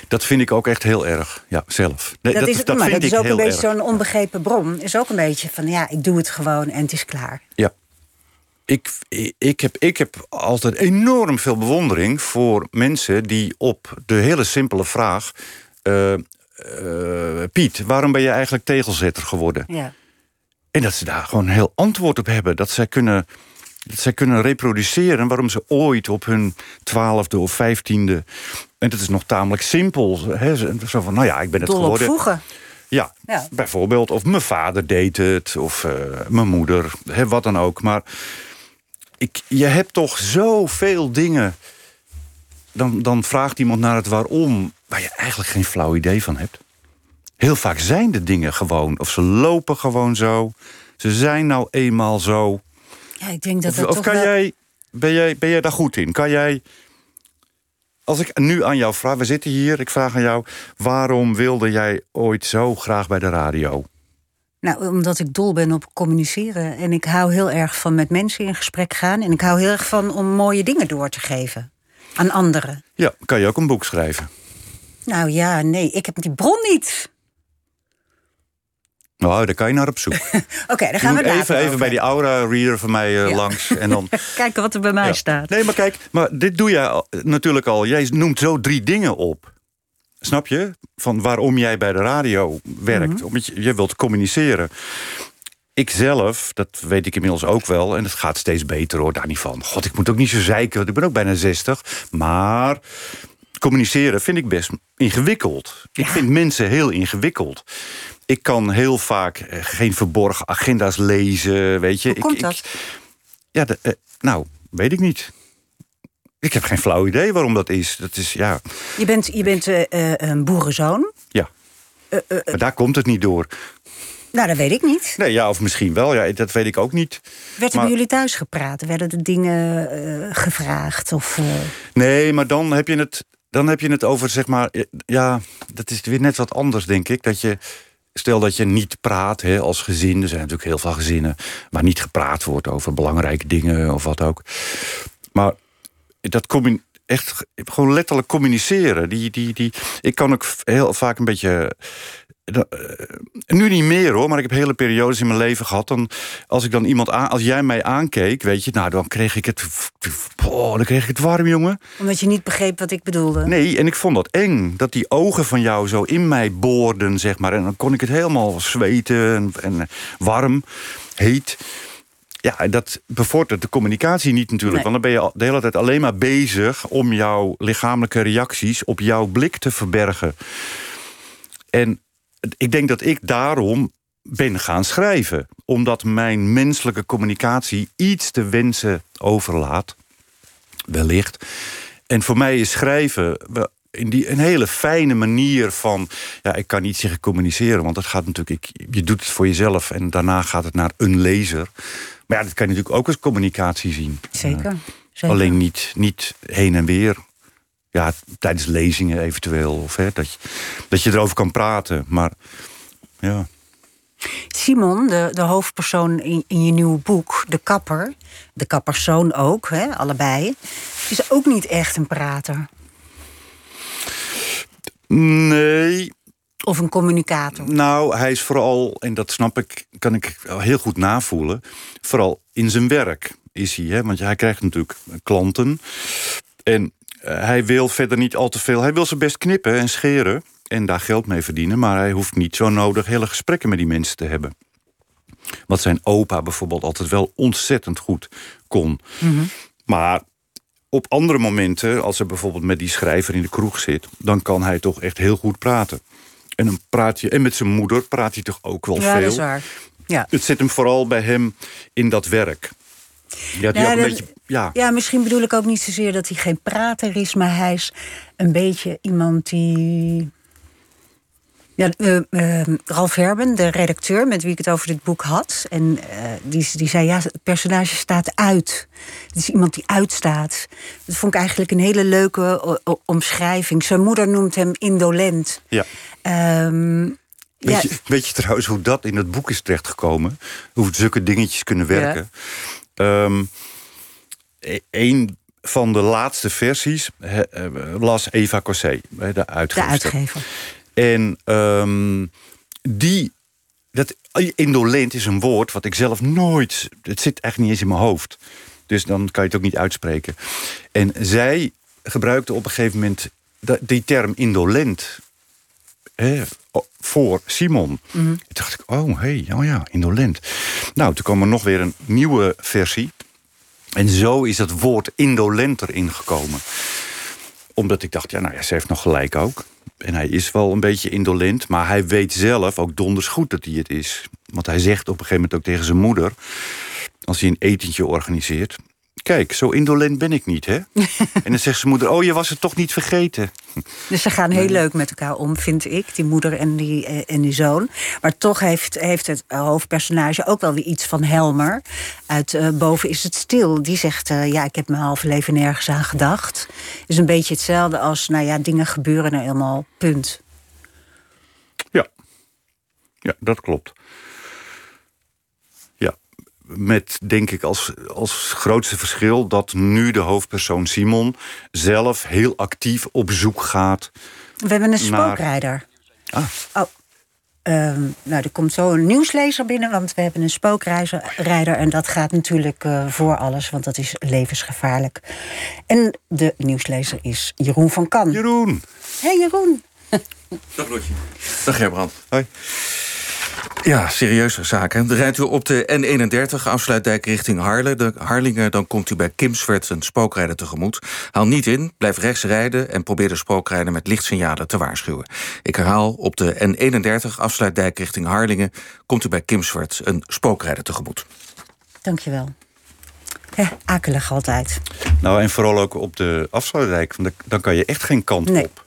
Dat vind ik ook echt heel erg. Ja, zelf. Nee, Dat, is, het, maar vind dat is ik ook een heel beetje erg. zo'n onbegrepen bron. Is ook een beetje van, ja, ik doe het gewoon en het is klaar. Ja. Ik, ik, heb, ik heb altijd enorm veel bewondering voor mensen die op de hele simpele vraag. eh, eh, Piet, waarom ben je eigenlijk tegelzetter geworden? Ja. En dat ze daar gewoon een heel antwoord op hebben. Dat zij kunnen, dat zij kunnen reproduceren waarom ze ooit op hun twaalfde of vijftiende. En dat is nog tamelijk simpel. Hè? Zo van, nou ja, ik ben het Dol op geworden. voegen. Ja, Ja. bijvoorbeeld. Of mijn vader deed het. Of eh, mijn moeder. Hè, wat dan ook. Maar ik, je hebt toch zoveel dingen. Dan, dan vraagt iemand naar het waarom. Waar je eigenlijk geen flauw idee van hebt. Heel vaak zijn de dingen gewoon. Of ze lopen gewoon zo. Ze zijn nou eenmaal zo. Ja, ik denk dat Of, dat of toch kan wel... jij, ben, jij, ben jij daar goed in? Kan jij. Als ik nu aan jou vraag, we zitten hier, ik vraag aan jou, waarom wilde jij ooit zo graag bij de radio? Nou, omdat ik dol ben op communiceren. En ik hou heel erg van met mensen in gesprek gaan. En ik hou heel erg van om mooie dingen door te geven. Aan anderen. Ja, kan je ook een boek schrijven? Nou ja, nee, ik heb die bron niet. Nou, daar kan je naar op zoek. Oké, dan gaan we even, even bij die aura-reader van mij eh, Ja. langs. En dan, Kijken wat er bij mij Ja. staat. Nee, maar kijk, maar dit doe jij al- natuurlijk al. Jij noemt zo drie dingen op. Snap je? Van waarom jij bij de radio werkt. Mhm. Omdat je, je wilt communiceren. Ik zelf, dat weet ik inmiddels ook wel. En het gaat steeds beter hoor, daar niet van. God, ik moet ook niet zo zeiken, want ik ben ook bijna 60. Maar communiceren vind ik best ingewikkeld. Ik vind mensen heel ingewikkeld. Ik kan heel vaak eh, geen verborgen agenda's lezen, weet je. Hoe komt ik, dat? Ik, ja, de, eh, nou, weet ik niet. Ik heb geen flauw idee waarom dat is. Dat is, ja, Je bent, je bent eh, een boerenzoon. ja. Maar daar komt het niet door. Nou, dat weet ik niet. Nee, ja, of misschien wel. Ja, dat weet ik ook niet. Werd er Maar- bij jullie thuis gepraat? Werden er dingen gevraagd? Of, Nee, maar dan heb je het, dan heb je het over, zeg maar... eh, Ja, dat is weer net wat anders, denk ik. Dat je, stel dat je niet praat hè, als gezin. Er zijn natuurlijk heel veel gezinnen... waar niet gepraat wordt over belangrijke dingen of wat ook. Maar dat commu- echt gewoon letterlijk communiceren. Die, die, die, ik kan ook heel vaak een beetje... dat, eh, nu niet meer hoor, maar ik heb hele periodes in mijn leven gehad. Dan, als ik dan iemand aan, als jij mij aankeek, weet je, nou dan kreeg ik het. Oh, dan kreeg ik het warm, jongen. omdat je niet begreep wat ik bedoelde? Nee, en ik vond dat eng. Dat die ogen van jou zo in mij boorden, zeg maar. En dan kon ik het helemaal zweten en, en warm, heet. Ja, dat bevordert de communicatie niet natuurlijk. Nee. Want dan ben je de hele tijd alleen maar bezig... om jouw lichamelijke reacties op jouw blik te verbergen. En ik denk dat ik daarom ben gaan schrijven. Omdat mijn menselijke communicatie iets te wensen overlaat. Wellicht. En voor mij is schrijven in die, een hele fijne manier van... ja, ik kan niet zeggen communiceren, want dat gaat natuurlijk... Ik, je doet het voor jezelf en daarna gaat het naar een lezer. Maar ja, dat kan je natuurlijk ook als communicatie zien. Zeker. Eh, zeker. Alleen niet, niet heen en weer. Ja, tijdens lezingen eventueel. Of, hè, dat, je, dat je erover kan praten. Maar ja, Simon, de, de hoofdpersoon in, in je nieuwe boek, de kapper, de kapperszoon ook, hè, allebei, is ook niet echt een prater nee, of een communicator. Nou, hij is vooral, en dat snap ik, kan ik heel goed navoelen. Vooral in zijn werk is hij, hè? want hij krijgt natuurlijk klanten. En hij wil verder niet al te veel. Hij wil ze best knippen en scheren en daar geld mee verdienen... maar hij hoeft niet zo nodig hele gesprekken met die mensen te hebben. Wat zijn opa bijvoorbeeld altijd wel ontzettend goed kon. Maar op andere momenten, als hij bijvoorbeeld met die schrijver in de kroeg zit... dan kan hij toch echt heel goed praten. En, dan praat je, en met zijn moeder praat hij toch ook wel Ja, veel. dat is waar. Ja. Het zit hem vooral bij hem in dat werk. Ja, die Ja, ook een dat- beetje, ja. Ja, misschien bedoel ik ook niet zozeer dat hij geen prater is, maar hij is een beetje iemand die. Ja, eh, eh, Ralf Herben, de redacteur met wie ik het over dit boek had, en eh, die, die zei: Ja, het personage staat uit. Het is iemand die uitstaat. Dat vond ik eigenlijk een hele leuke omschrijving. Zijn moeder noemt hem indolent. ja. Ehm, Weet, ja, je, weet je trouwens hoe dat in het boek is terechtgekomen? Hoe zulke dingetjes kunnen werken? Ehm, e- een van de laatste versies he- eh, las Eva Cossé, de de uitgever. uitgever. En ehm, die... Dat, indolent is een woord wat ik zelf nooit... Het zit eigenlijk niet eens in mijn hoofd. Dus dan kan je het ook niet uitspreken. En zij gebruikte op een gegeven moment... die term indolent voor Simon. Toen dacht ik, oh, hey, oh ja, indolent. Nou, toen kwam er nog weer een nieuwe versie. En zo is het woord indolent erin gekomen. Omdat ik dacht, ja, nou ja, ze heeft nog gelijk ook. En hij is wel een beetje indolent, maar hij weet zelf ook donders goed dat hij het is. Want hij zegt op een gegeven moment ook tegen zijn moeder... als hij een etentje organiseert... Kijk, zo indolent ben ik niet, hè? en dan zegt zijn moeder, oh, je was het toch niet vergeten. Dus ze gaan heel leuk met elkaar om, vind ik, die moeder en die, eh, en die zoon. Maar toch heeft, heeft het hoofdpersonage ook wel weer iets van Helmer. Uit eh, Boven is het stil. Die zegt, eh, ja, ik heb mijn halve leven nergens aan gedacht. Is een beetje hetzelfde als, nou ja, dingen gebeuren nou helemaal, punt. Ja. Ja, dat klopt. Met denk ik als, als grootste verschil dat nu de hoofdpersoon Simon zelf heel actief op zoek gaat. We hebben een spookrijder. Ah. Oh. Ehm, nou, er komt zo een nieuwslezer binnen, want we hebben een spookrijder. En dat gaat natuurlijk eh, voor alles, want dat is levensgevaarlijk. En de nieuwslezer is Jeroen van Kan. Jeroen. Hé Jeroen. Dag Lotje. Dag Gerbrand. Hoi. Ja, serieuze zaken. Dan rijdt u op de N31 afsluitdijk richting de Harlingen. Dan komt u bij Kimsvert een spookrijder tegemoet. Haal niet in, blijf rechts rijden... en probeer de spookrijder met lichtsignalen te waarschuwen. Ik herhaal, op de N31 afsluitdijk richting Harlingen... komt u bij Kimsvert een spookrijder tegemoet. Dankjewel. Hè, akelig altijd. Nou, en vooral ook op de afsluitdijk. want dan- Dan kan je echt geen kant Nee. op.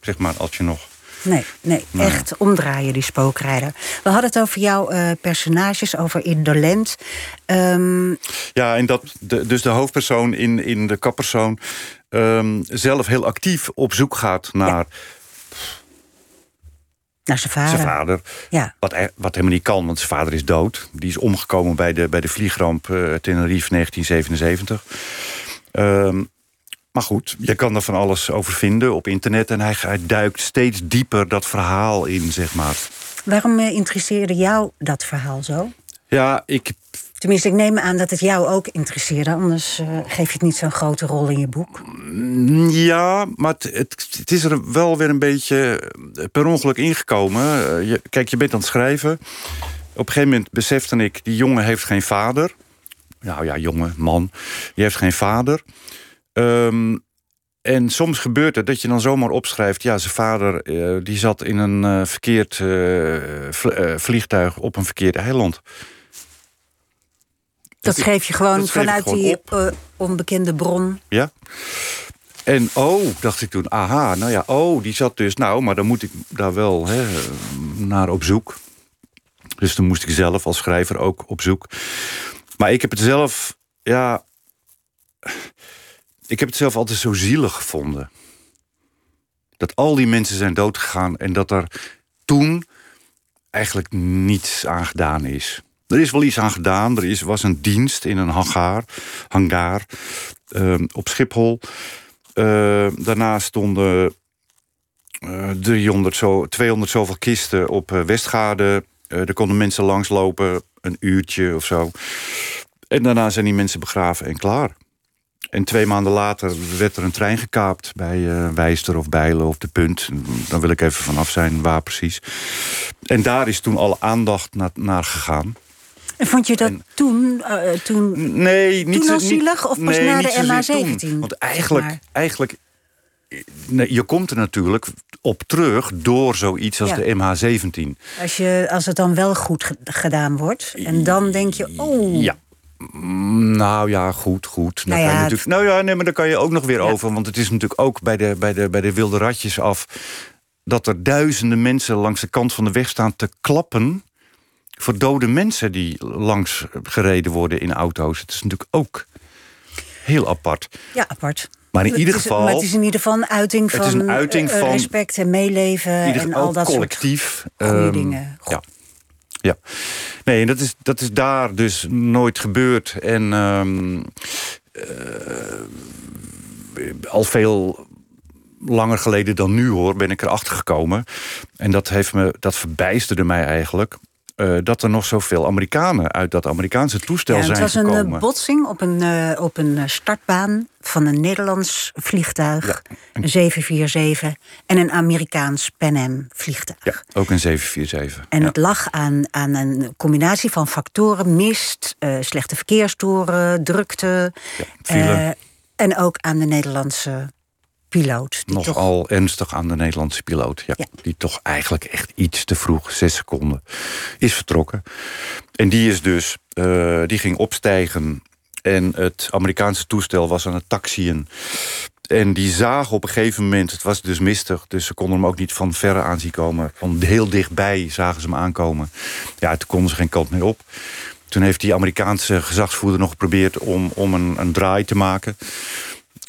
Zeg maar, als je nog... Nee, nee, echt omdraaien, die spookrijder. We hadden het over jouw eh, personages, over indolent. Ehm, Ja, en dat de, dus de hoofdpersoon in, in de kappersoon... ehm, zelf heel actief op zoek gaat naar naar zijn vader. zijn vader. Ja. Wat, hij- wat helemaal niet kan, want zijn vader is dood. Die is omgekomen bij de, bij de vliegramp eh Tenerife 1977. Ehm, maar goed, je kan er van alles over vinden op internet. En hij, hij duikt steeds dieper dat verhaal in, zeg maar. Waarom eh, interesseerde jou dat verhaal zo? Ja, ik, Tenminste, ik neem aan dat het jou ook interesseerde. Anders eh, geef je het niet zo'n grote rol in je boek. ja maar het, is er wel weer een beetje eh, per ongeluk ingekomen. Je, kijk, je bent aan het schrijven. Op een gegeven moment besefte ik, die jongen heeft geen vader. Nou ja, jongen, man. Die heeft geen vader. Ehm, en soms gebeurt het dat je dan zomaar opschrijft... ja, zijn vader eh, die zat in een eh, verkeerd eh, vl- vliegtuig op een verkeerd eiland. Dat schreef je gewoon schreef vanuit gewoon die onbekende bron. Ja. En oh, dacht ik toen, aha, nou ja, oh, die zat dus... nou, maar dan moet ik daar wel hè, naar op zoek. Dus toen moest ik zelf als schrijver ook op zoek. Maar ik heb het zelf, ja... Ik heb het zelf altijd zo zielig gevonden. Dat al die mensen zijn doodgegaan... en dat er toen eigenlijk niets aan gedaan is. Er is wel iets aan gedaan. Er is, was een dienst in een hangaar, hangaar ehm, op Schiphol. Eh, daarna stonden eh 300 zo, 200 zoveel kisten op eh, Westgade. Eh, er konden mensen langslopen, een uurtje of zo. En daarna zijn die mensen begraven en klaar. En twee maanden later werd er een trein gekaapt bij uh, Wijster of Bijlen of De Punt. Dan wil ik even vanaf zijn waar precies. En daar is toen alle aandacht naar, naar gegaan. En vond je dat toen, uh, toen, nee, niet toen al zielig of pas nee, na de zozeer MH17? Want eigenlijk, eigenlijk nee, je komt er natuurlijk op terug door zoiets als Ja. de MH17. Als, je, als het dan wel goed ge- gedaan wordt. En dan denk je, oh, Ja. Mm, Nou ja, goed, goed. Dan Nou kan je ja, natuurlijk, nou ja, nee, maar daar kan je ook nog weer Ja. over. Want het is natuurlijk ook bij de, bij, de, bij de wilde ratjes af... dat er duizenden mensen langs de kant van de weg staan te klappen... voor dode mensen die langs gereden worden in auto's. Het is natuurlijk ook heel apart. ja, apart. Maar in Het ieder is- geval... Maar het is in ieder geval een uiting Het van, is een uiting eh, van- respect en meeleven ieder, en al dat collectief. soort goede ehm, dingen. Ja. Ja. Nee, en dat is, dat is daar dus nooit gebeurd. En ehm, eh, al veel langer geleden dan nu hoor, ben ik erachter gekomen. En dat, heeft me, dat verbijsterde mij eigenlijk. Eh, dat er nog zoveel Amerikanen uit dat Amerikaanse toestel Ja, het zijn was een gekomen. eh, botsing op een, eh, op een startbaan van een Nederlands vliegtuig, een 747, en een Amerikaans Pan Am vliegtuig. ja, ook een 747. En ja. het lag aan, aan een combinatie van factoren: mist, slechte verkeerstoren, drukte. en ook aan de Nederlandse piloot. Die toch, Nogal ernstig aan de Nederlandse piloot. Ja, Ja. Die toch eigenlijk echt iets te vroeg, zes seconden, is vertrokken. En die is dus, eh, die ging opstijgen. En het Amerikaanse toestel was aan het taxiën. En die zagen op een gegeven moment, het was dus mistig... dus ze konden hem ook niet van verre aanzien komen. Van heel dichtbij zagen ze hem aankomen. Ja, toen konden ze geen kant meer op. Toen heeft die Amerikaanse gezagsvoerder nog geprobeerd... om, om een, een draai te maken.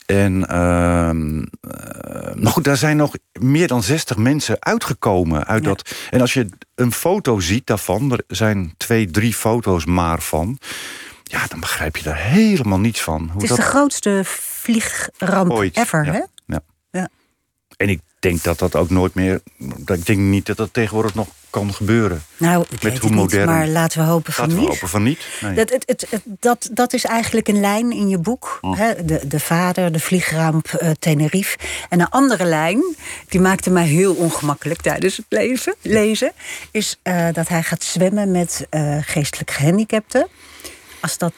En ehm, eh, maar goed, daar zijn nog meer dan 60 mensen uitgekomen uit Ja. dat. En als je een foto ziet daarvan, er zijn twee, drie foto's maar van. Ja, dan begrijp je daar helemaal niets van. Hoe het is dat de grootste vliegramp ooit. ever, ja, hè? Ja. Ja. En ik denk dat dat ook nooit meer. Ik denk niet dat dat tegenwoordig nog kan gebeuren. Nou, ik weet hoe niet, modern. maar laten we hopen van Laten we niet. hopen van niet. Nee. Dat, het, het, het- dat, dat is eigenlijk een lijn in je boek. Oh. Hè? De, de vader, de vliegramp eh, Tenerife. En een andere lijn, die maakte mij heel ongemakkelijk tijdens het lezen, lezen is eh, dat hij gaat zwemmen met eh, geestelijk gehandicapten. Als dat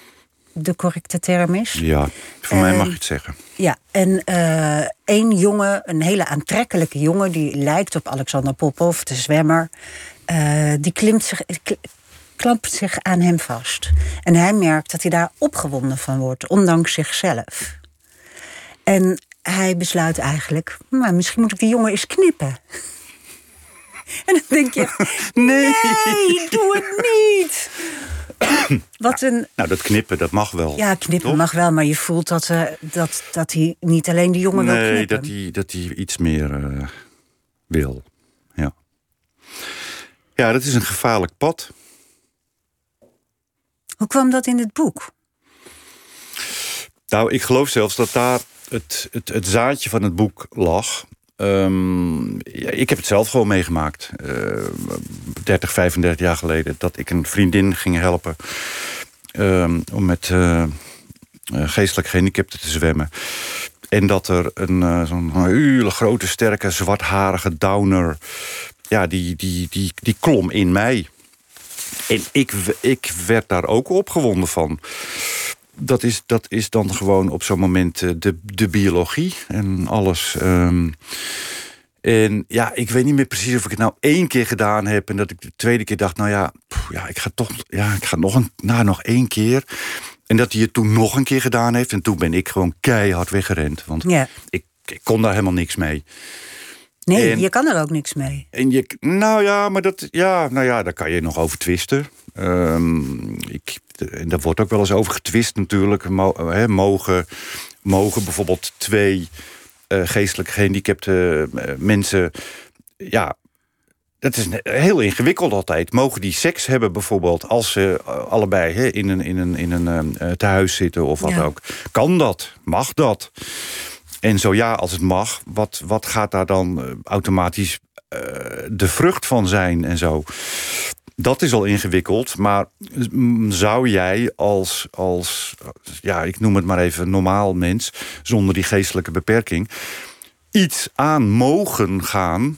de correcte term is. Ja, voor mij mag je het zeggen. Ja, en eh één jongen, een hele aantrekkelijke jongen... die lijkt op Alexander Popov, de zwemmer... eh, die klimt zich, kl- klampt zich aan hem vast. En hij merkt dat hij daar opgewonden van wordt, ondanks zichzelf. En hij besluit eigenlijk, maar misschien moet ik die jongen eens knippen. En dan denk je, nee, doe het niet. Wat een, Nou, dat knippen, dat mag wel. ja, knippen Toch? mag wel, maar je voelt dat, eh, dat, dat hij niet alleen die jongen wil Nee, knippen. dat hij, dat hij iets meer eh, wil. Ja. ja, dat is een gevaarlijk pad. Hoe kwam dat in het boek? Nou, ik geloof zelfs dat daar het, het, het zaadje van het boek lag. Ehm, ik heb het zelf gewoon meegemaakt. eh 30, 35 jaar geleden. Dat ik een vriendin ging helpen. ehm, om met eh, geestelijk gehandicapten te zwemmen. En dat er een eh, zo'n hele grote, sterke, zwartharige downer... Ja, die, die, die, die klom in mij. En ik, ik werd daar ook opgewonden van dat is, dat is dan gewoon op zo'n moment eh, de, de biologie en alles. ehm. en ja, ik weet niet meer precies of ik het nou één keer gedaan heb... en dat ik de tweede keer dacht, nou ja, pff, ja ik ga toch ja, ik ga nog, een, nou, nog één keer. En dat hij het toen nog een keer gedaan heeft... en toen ben ik gewoon keihard weggerend. Want Ja. ik, ik kon daar helemaal niks mee. Nee, En- je kan er ook niks mee. En je, nou ja, maar dat, ja, nou ja, daar kan je nog over twisten. Ehm, ik, en daar wordt ook wel eens over getwist natuurlijk. Mo, mogen, mogen bijvoorbeeld twee eh, geestelijk gehandicapte eh, mensen... Ja, dat is heel ingewikkeld altijd. Mogen die seks hebben bijvoorbeeld als ze eh, allebei in een, in een, in een eh, tehuis zitten of wat Ja. ook? Kan dat? Mag dat? En zo ja, als het mag, wat, wat gaat daar dan eh, automatisch eh, de vrucht van zijn en zo? Dat is al ingewikkeld, maar mm, zou jij als, als, ja, ik noem het maar even normaal mens, zonder die geestelijke beperking, iets aan mogen gaan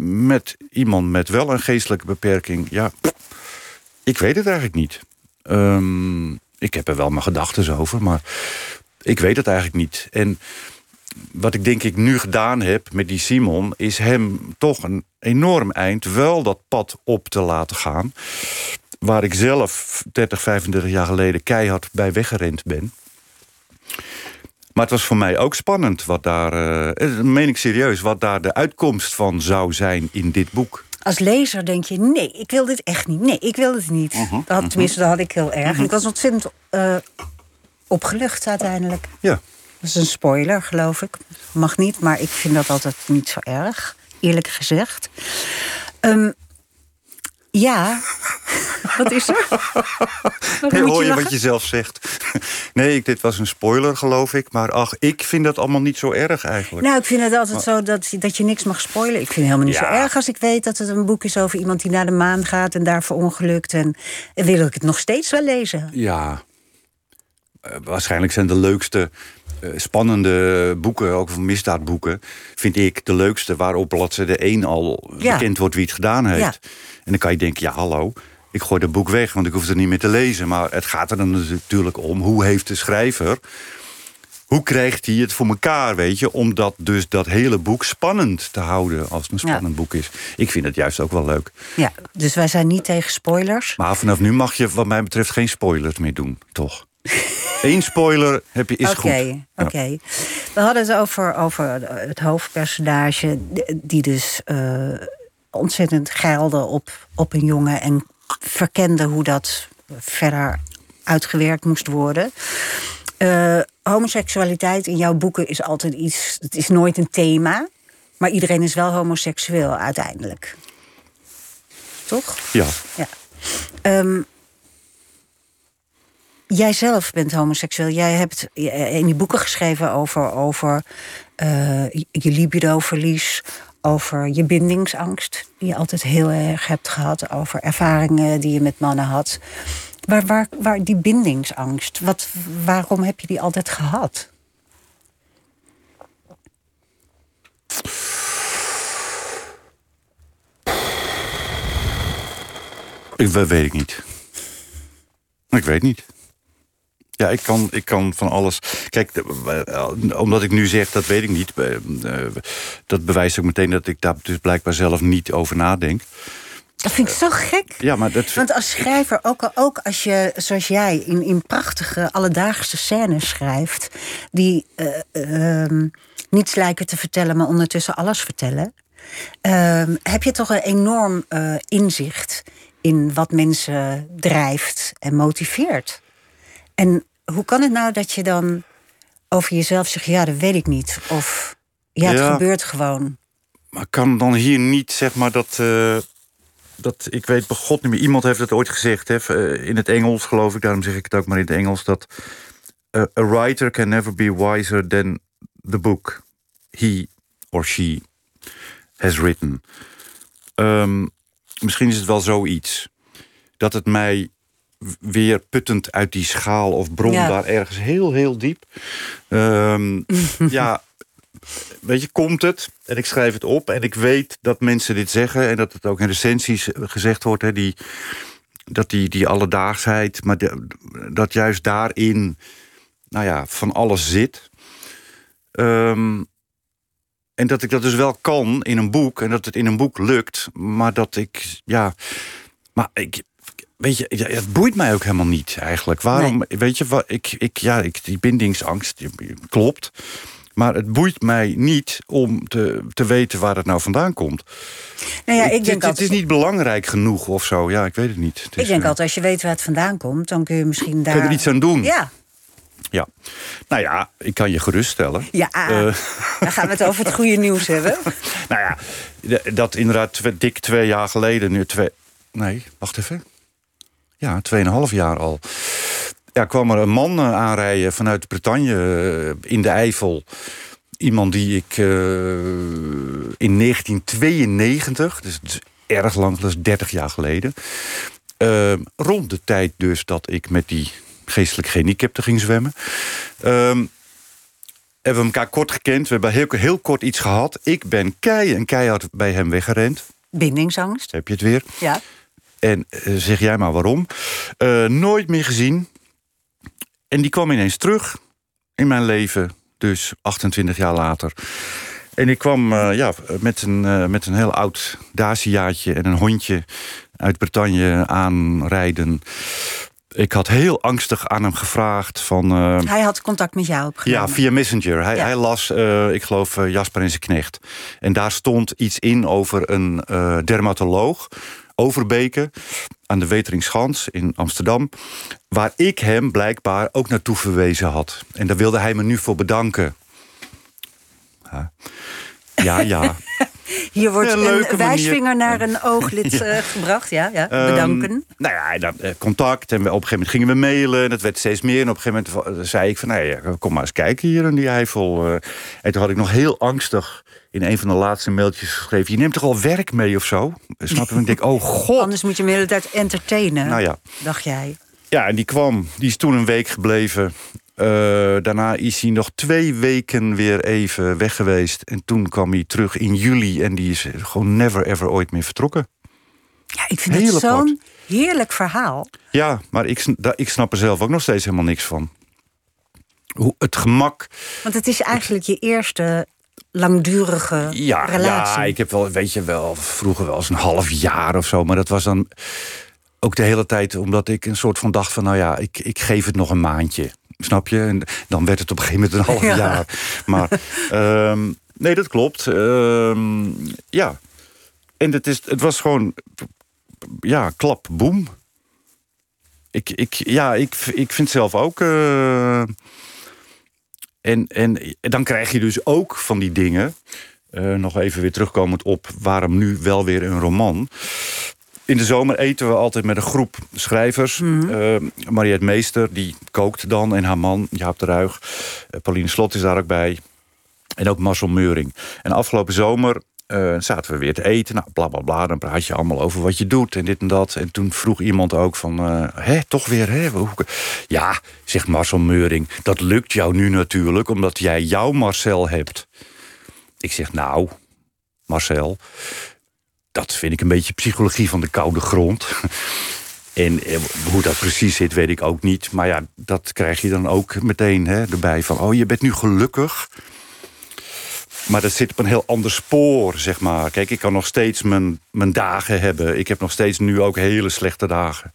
met iemand met wel een geestelijke beperking? Ja, ik weet het eigenlijk niet. Ehm, ik heb er wel mijn gedachten over, maar ik weet het eigenlijk niet. En wat ik denk ik nu gedaan heb met die Simon... is hem toch een enorm eind wel dat pad op te laten gaan... waar ik zelf 30, 35 jaar geleden keihard bij weggerend ben. Maar het was voor mij ook spannend wat daar, uh, meen ik serieus, wat daar de uitkomst van zou zijn in dit boek. Als lezer denk je, nee, ik wil dit echt niet. Nee, ik wil het niet. Uh dat, tenminste, dat had ik heel erg. Uh Ik was ontzettend uh, opgelucht uiteindelijk. Ja. Dat is een spoiler, geloof ik. Mag niet, maar ik vind dat altijd niet zo erg, eerlijk gezegd. Um, ja, wat is er? Nee, hoor je, wat je zelf zegt? Nee, dit was een spoiler, geloof ik. Maar ach, ik vind dat allemaal niet zo erg eigenlijk. Nou, ik vind het altijd zo dat, dat je niks mag spoilen. Ik vind het helemaal niet zo erg als ik weet dat het een boek is over iemand die naar de maan gaat en daar verongelukt. En, en wil ik het nog steeds wel lezen. Ja, uh, waarschijnlijk zijn de leukste spannende boeken, ook van misdaadboeken, vind ik de leukste waarop bladzijde 1 al ja. bekend wordt wie het gedaan heeft. Ja. En dan kan je denken, ja hallo, ik gooi dat boek weg, want ik hoef het niet meer te lezen. Maar het gaat er dan natuurlijk om, hoe heeft de schrijver... hoe krijgt hij het voor elkaar, weet je... om dat, dus dat hele boek spannend te houden als het een spannend ja. boek is. Ik vind het juist ook wel leuk. Ja, dus wij zijn niet tegen spoilers. Maar vanaf nu mag je wat mij betreft geen spoilers meer doen, toch? Eén spoiler heb je is okay, goed. Oké, okay. ja. we hadden het over, over het hoofdpersonage... die dus uh, ontzettend geilde op, op een jongen... en verkende hoe dat verder uitgewerkt moest worden. Uh, homoseksualiteit in jouw boeken is altijd iets. Het is nooit een thema. Maar iedereen is wel homoseksueel uiteindelijk. Toch? Ja. ja. Um, jij zelf bent homoseksueel. Jij hebt in die boeken geschreven over, over uh, je libidoverlies, over je bindingsangst, die je altijd heel erg hebt gehad, over ervaringen die je met mannen had. Waar, waar, waar die bindingsangst, wat, waarom heb je die altijd gehad? Ik, weet ik niet. Ik weet niet. Ja, ik kan, ik kan van alles. Kijk, omdat ik nu zeg dat weet ik niet, dat bewijst ook meteen dat ik daar dus blijkbaar zelf niet over nadenk. Dat vind ik zo gek. Ja, maar dat... Want als schrijver, ook, ook als je, zoals jij, in, in prachtige alledaagse scènes schrijft, die uh, uh, niets lijken te vertellen, maar ondertussen alles vertellen, uh, heb je toch een enorm inzicht in wat mensen drijft en motiveert. En hoe kan het nou dat je dan over jezelf zegt: ja, dat weet ik niet? Of ja, het ja, gebeurt gewoon. Maar kan dan hier niet, zeg maar, dat. Uh, dat ik weet bij God niet meer. Iemand heeft het ooit gezegd, hè, in het Engels geloof ik, daarom zeg ik het ook maar in het Engels: dat uh, a writer can never be wiser than the book he or she has written. Um, misschien is het wel zoiets. Dat het mij weer puttend uit die schaal of bron ja. daar ergens heel, heel diep. Um, ja, weet je, komt het en ik schrijf het op en ik weet dat mensen dit zeggen en dat het ook in recensies gezegd wordt, hè, die, dat die, die alledaagsheid, maar de, dat juist daarin, nou ja, van alles zit. Um, en dat ik dat dus wel kan in een boek en dat het in een boek lukt, maar dat ik, ja, maar ik, Weet je, ja, het boeit mij ook helemaal niet eigenlijk. Waarom, nee. weet je, wat, ik, ik, ja, ik, die bindingsangst, klopt. Maar het boeit mij niet om te, te weten waar het nou vandaan komt. Nou ja, ik denk het, altijd... het is niet belangrijk genoeg of zo. Ja, ik weet het niet. Het ik denk altijd, als je weet waar het vandaan komt... dan kun je misschien daar... Kun je er iets aan doen? Ja. Ja. Nou ja, ik kan je geruststellen. Ja, uh, dan gaan we het over het goede nieuws hebben. nou ja, dat inderdaad dik twee jaar geleden... nu twee... Nee, wacht even ja, 2,5 jaar al. Ja, kwam er een man aanrijden vanuit Bretagne in de Eifel. Iemand die ik uh, in 1992, dus erg lang, dat is 30 jaar geleden. Rond de tijd dus dat ik met die geestelijk gehandicapten ging zwemmen. Ehm, hebben we elkaar kort gekend. We hebben heel, heel kort iets gehad. Ik ben kei en keihard bij hem weggerend. Bindingsangst. Heb je het weer? Ja. En eh, zeg jij maar waarom. Eh, nooit meer gezien. En die kwam ineens terug in mijn leven. Dus 28 jaar later. En ik kwam eh, ja, met, een, uh, met een heel oud Daciaatje en een hondje uit Bretagne aanrijden. Ik had heel angstig aan hem gevraagd van... Uh, hij had contact met jou opgenomen? Ja, via Messenger. Hij, ja. hij las, ik geloof, Jasper en zijn knecht. En daar stond iets in over een dermatoloog... Overbeke aan de Weteringschans in Amsterdam... waar ik hem blijkbaar ook naartoe verwezen had. En daar wilde hij me nu voor bedanken. Ja, ja. ja. Hier wordt een, een wijsvinger naar een ooglid ja. uh, gebracht. Ja, ja. bedanken. Um, nou ja, dan, uh, contact. En we, op een gegeven moment gingen we mailen. En dat werd steeds meer. En op een gegeven moment zei ik van... Nou ja, kom maar eens kijken hier in die Eifel. Uh, en toen had ik nog heel angstig in een van de laatste mailtjes geschreven... je neemt toch al werk mee of zo? Snap je? Ik denk, oh god. Anders moet je hem de hele tijd entertainen, nou ja. dacht jij. Ja, en die kwam. Die is toen een week gebleven. Uh, daarna is hij nog twee weken weer even weg geweest. En toen kwam hij terug in juli. En die is gewoon never ever ooit meer vertrokken. Ja, ik vind Heel het zo'n heerlijk verhaal. Ja, maar ik, ik snap er zelf ook nog steeds helemaal niks van. Hoe het gemak... Want het is eigenlijk je eerste langdurige ja, relatie. Ja, ik heb wel, weet je wel, vroeger wel eens een half jaar of zo. Maar dat was dan ook de hele tijd omdat ik een soort van dacht van... nou ja, ik, ik geef het nog een maandje. Snap je? En dan werd het op een gegeven moment een half Ja. jaar. Maar ehm, nee, dat klopt. Ehm, ja. En het, is, het was gewoon... Ja, klap, boem. Ik, ik, ja, ik, ik vind zelf ook... eh, en, en dan krijg je dus ook van die dingen... eh, nog even weer terugkomend op waarom nu wel weer een roman. In de zomer eten we altijd met een groep schrijvers. Eh, Mariette Meester, die kookt dan. En haar man, Jaap de Ruig. Eh, Pauline Slot is daar ook bij. En ook Marcel Meuring. En afgelopen zomer eh, zaten we weer te eten. Nou, bla bla bla. Dan praat je allemaal over wat je doet en dit en dat. En toen vroeg iemand ook van... eh, hè, toch weer, hè? Ja, zegt Marcel Meuring. Dat lukt jou nu natuurlijk, omdat jij jouw Marcel hebt. Ik zeg, nou, Marcel... Dat vind ik een beetje psychologie van de koude grond. En eh, hoe dat precies zit, weet ik ook niet. Maar ja, dat krijg je dan ook meteen hè, erbij. Van, oh, je bent nu gelukkig. Maar dat zit op een heel ander spoor, zeg maar. Kijk, ik kan nog steeds mijn, mijn dagen hebben. Ik heb nog steeds nu ook hele slechte dagen.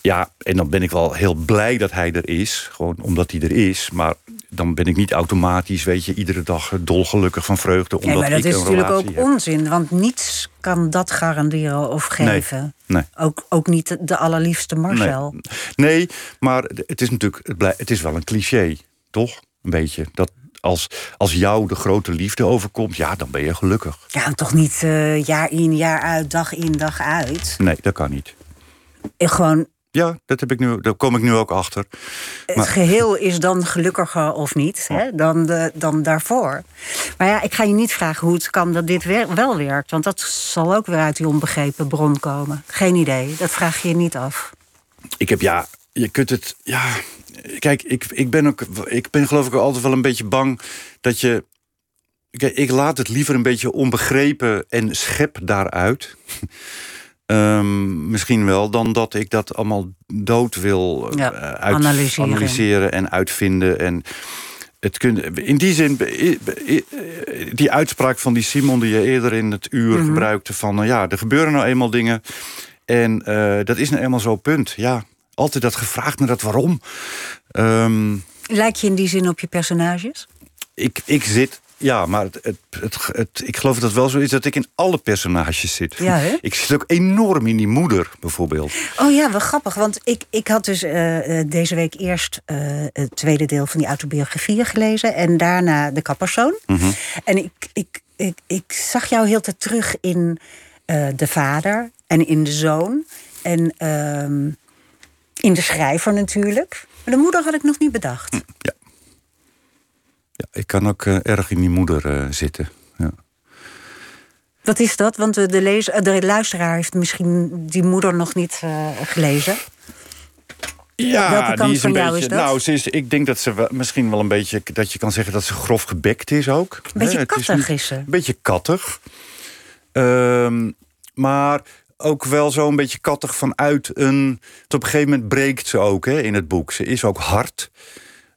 Ja, en dan ben ik wel heel blij dat hij er is. Gewoon omdat hij er is. Maar dan ben ik niet automatisch, weet je, iedere dag dolgelukkig van vreugde. Nee, Omdat maar dat ik is natuurlijk ook heb. onzin. Want niets kan dat garanderen of geven. Nee. Ook, ook niet de allerliefste Marcel. Nee, maar het is natuurlijk, het, blij- het is wel een cliché, toch? Een beetje. Dat als, als jou de grote liefde overkomt, ja, dan ben je gelukkig. Ja, toch niet eh, jaar in, jaar uit, dag in, dag uit. Nee, dat kan niet. En gewoon, Ja, dat heb ik nu, daar kom ik nu ook achter. het geheel is dan gelukkiger of niet hè, dan, de, dan daarvoor. Maar ja, ik ga je niet vragen hoe het kan dat dit wel werkt. Want dat zal ook weer uit die onbegrepen bron komen. Geen idee, dat vraag je je niet af. Ik heb, ja, je kunt het, ja... Kijk, ik, ik, ben ook, ik ben geloof ik altijd wel een beetje bang dat je... Kijk, ik laat het liever een beetje onbegrepen en schep daaruit. Ehm, misschien wel, dan dat ik dat allemaal dood wil eh, uit, analyseren. analyseren en uitvinden. En het kun, in die zin, i- die uitspraak van die Simon die je eerder in het uur Mhm. gebruikte: van nou ja, er gebeuren nou eenmaal dingen. En eh, dat is nou eenmaal zo, punt. Ja, altijd dat gevraagd naar dat waarom. Ehm, Lijk je in die zin op je personages? ik, ik zit. Ja, maar het, het, het, het- ik geloof dat het wel zo is dat ik in alle personages zit. Ja, hè? Ik zit ook enorm in die moeder, bijvoorbeeld. Oh ja, wel grappig. Want ik, ik had dus eh, eh, deze week eerst eh, het tweede deel van die autobiografieën gelezen. En daarna de kappersoon. En ik, ik, ik, ik zag jou heel tijd terug in de vader en in de zoon. En ehm, in de schrijver natuurlijk. Maar de moeder had ik nog niet bedacht. Ja, ik kan ook eh, erg in die moeder eh, zitten. Ja. Wat is dat? Want de, lezer, de luisteraar heeft misschien die moeder nog niet uh, gelezen. Ja, Welke kant die is van een jou beetje. is dat? Nou, ze is, ik denk dat ze wel- misschien wel een beetje. dat je kan zeggen dat ze grof gebekt is ook. Een beetje kattig niet- is ze. Een beetje kattig. Ehm, maar ook wel zo'n beetje kattig vanuit een. Tot op een gegeven moment breekt ze ook hè, in het boek. Ze is ook hard.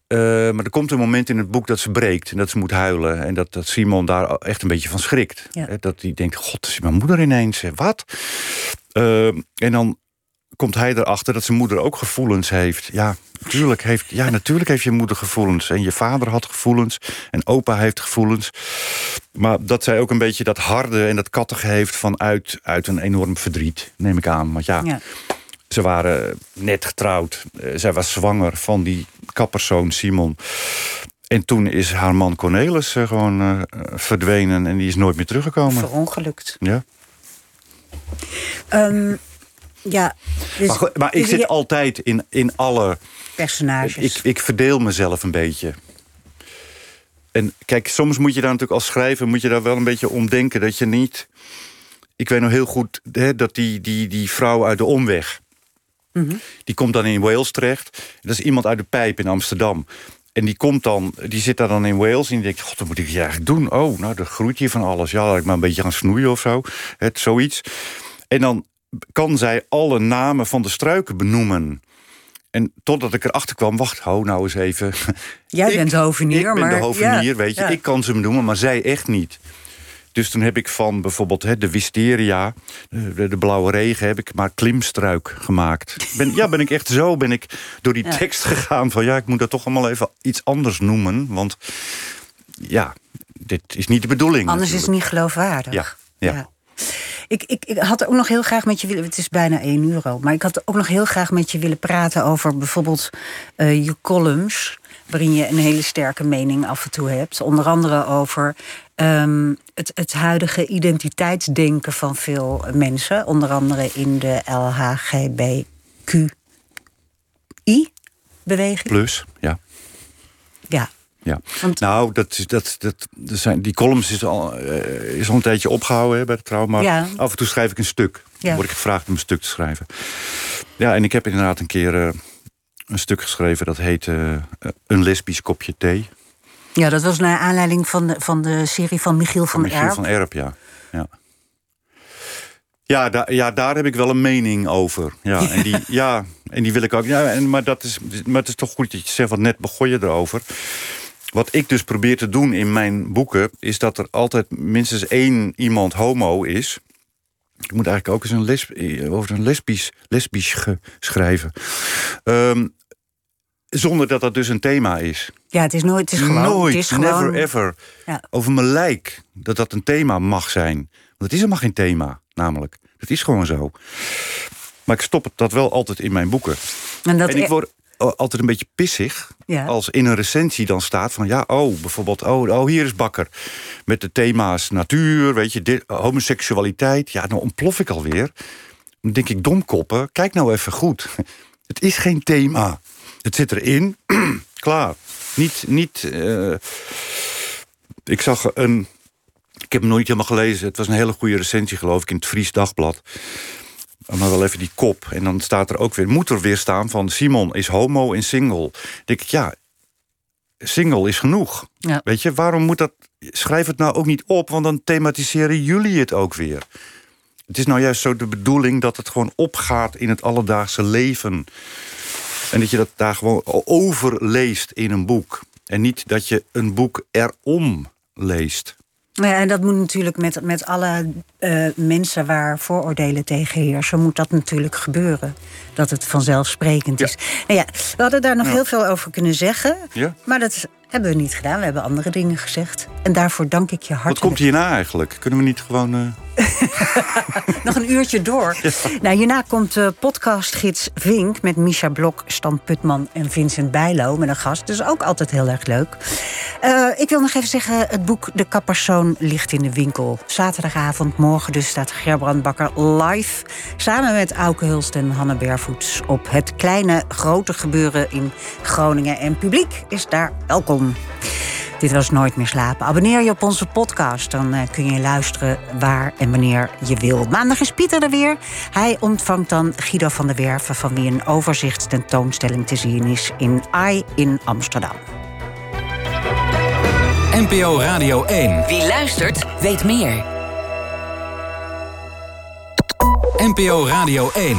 Eh, maar er komt een moment in het boek dat ze breekt en dat ze moet huilen. En dat, dat Simon daar echt een beetje van schrikt. Ja. Dat hij denkt: God, is mijn moeder ineens. Wat? Ehm, en dan komt hij erachter dat zijn moeder ook gevoelens heeft. Ja, natuurlijk heeft, ja, natuurlijk heeft je moeder gevoelens. En je vader had gevoelens. En opa heeft gevoelens. Maar dat zij ook een beetje dat harde en dat kattige heeft vanuit uit een enorm verdriet, neem ik aan. Want ja, Ja. ze waren net getrouwd. Eh, zij was zwanger van die kapperszoon Simon. En toen is haar man Cornelis eh, gewoon eh, verdwenen en die is nooit meer teruggekomen. Verongelukt. Ja. Ehm, ja, dus Maar, goed, maar ik dus zit je- altijd in, in alle personages. Ik, ik verdeel mezelf een beetje. En kijk, soms moet je daar natuurlijk als schrijver... moet je daar wel een beetje om denken dat je niet... Ik weet nog heel goed hè, dat die, die, die vrouw uit de omweg... die komt dan in Wales terecht. Dat is iemand uit de pijp in Amsterdam. En die komt dan, die zit daar dan in Wales... en die denkt, god, wat moet ik hier eigenlijk doen? Oh, nou, er groeit hier van alles. Ja, laat ik maar een beetje gaan snoeien of zo. Het, zoiets. En dan kan zij alle namen van de struiken benoemen... En totdat ik erachter kwam, wacht, hou nou eens even. Jij Ik- bent de hovenier, Ik ben maar- de hovenier, ja, weet je. ja. Ik kan ze benoemen, maar zij echt niet. Dus toen heb ik van bijvoorbeeld hè, de wisteria, de, de blauwe regen... heb ik maar klimstruik gemaakt. Ben, ja, ben ik echt zo ben ik door die Ja. tekst gegaan... van ja, ik moet dat toch allemaal even iets anders noemen. Want ja, dit is niet de bedoeling. Anders is het niet geloofwaardig. Ja, ja. Ik, ik, ik had ook nog heel graag met je willen... Het is bijna 1 euro. Maar ik had ook nog heel graag met je willen praten over bijvoorbeeld eh, je columns. Waarin je een hele sterke mening af en toe hebt. Onder andere over ehm, het, het huidige identiteitsdenken van veel mensen. Onder andere in de LHGBQI-beweging. Plus, ja. Ja, Ja. Want- nou, dat, dat, dat, dat zijn, die columns is al, eh, is al een tijdje opgehouden hè, bij. Maar Ja. af en toe schrijf ik een stuk. Ja. Dan word ik gevraagd om een stuk te schrijven. Ja, en ik heb inderdaad een keer eh, een stuk geschreven... dat heet eh, Een lesbisch kopje thee. ja dat was naar aanleiding van de, van de serie van Michiel van, Michiel Erp. van Erp, ja. Ja, ja, daar ja, daar heb ik wel een mening over. Ja, en die, ja, en die wil ik ook. Ja, en, maar, dat is, maar het is toch goed dat je zegt, want net begon je erover. Wat ik dus probeer te doen in mijn boeken... is dat er altijd minstens één iemand homo is. Ik moet eigenlijk ook eens een lesb over een lesbisch, lesbisch schrijven. Ehm, zonder dat dat dus een thema is. Ja, het is nooit, het is gewoon... Nooit, het is gewoon, never ever. Ja. Over mijn lijk, dat dat een thema mag zijn. Want het is helemaal geen thema, namelijk. Dat is gewoon zo. Maar ik stop het dat wel altijd in mijn boeken. En, dat en ik e- word altijd een beetje pissig... Ja. als in een recensie dan staat van... ja, oh, bijvoorbeeld, oh, oh hier is Bakker. Met de thema's natuur, weet je, dit, homoseksualiteit. Ja, dan ontplof ik alweer. Dan denk ik, domkoppen, kijk nou even goed. Het is geen thema. Het zit erin, klaar. Niet, niet eh, ik zag een... Ik heb hem nooit helemaal gelezen. Het was een hele goede recensie, geloof ik, in het Fries Dagblad. Maar wel even die kop. En dan staat er ook weer, moet er weer staan van... Simon is homo en single. Dan denk ik, ja, single is genoeg. Ja. Weet je, waarom moet dat... Schrijf het nou ook niet op, want dan thematiseren jullie het ook weer. Het is nou juist zo de bedoeling dat het gewoon opgaat in het alledaagse leven. En dat je dat daar gewoon over leest in een boek. En niet dat je een boek erom leest. Nou ja, en dat moet natuurlijk met, met alle eh, mensen waar vooroordelen tegen heersen, moet dat natuurlijk gebeuren. Dat het vanzelfsprekend Ja. is. Nou ja, we hadden daar nog heel veel over kunnen zeggen. Ja. Maar dat hebben we niet gedaan. We hebben andere dingen gezegd. En daarvoor dank ik je Wat hartelijk. komt hierna eigenlijk? Kunnen we niet gewoon... eh, Nog een uurtje door. Nou, hierna komt de podcastgids Vink met Misha Blok, Stan Putman en Vincent Bijlo met een gast. Dus ook altijd heel erg leuk. Eh, ik wil nog even zeggen, het boek De Kappersoon ligt in de winkel. Zaterdagavond, morgen dus staat Gerbrand Bakker live... samen met Auke Hulst en Hanne Bervoets... op het kleine grote gebeuren in Groningen. En publiek is daar welkom. Dit was Nooit meer slapen. Abonneer je op onze podcast. Dan uh, kun je luisteren waar en wanneer je wil. Maandag is Pieter er weer. Hij ontvangt dan Guido van der Werven... van wie een overzichtstentoonstelling te zien is in AI in Amsterdam. NPO Radio 1. Wie luistert, weet meer. NPO Radio 1.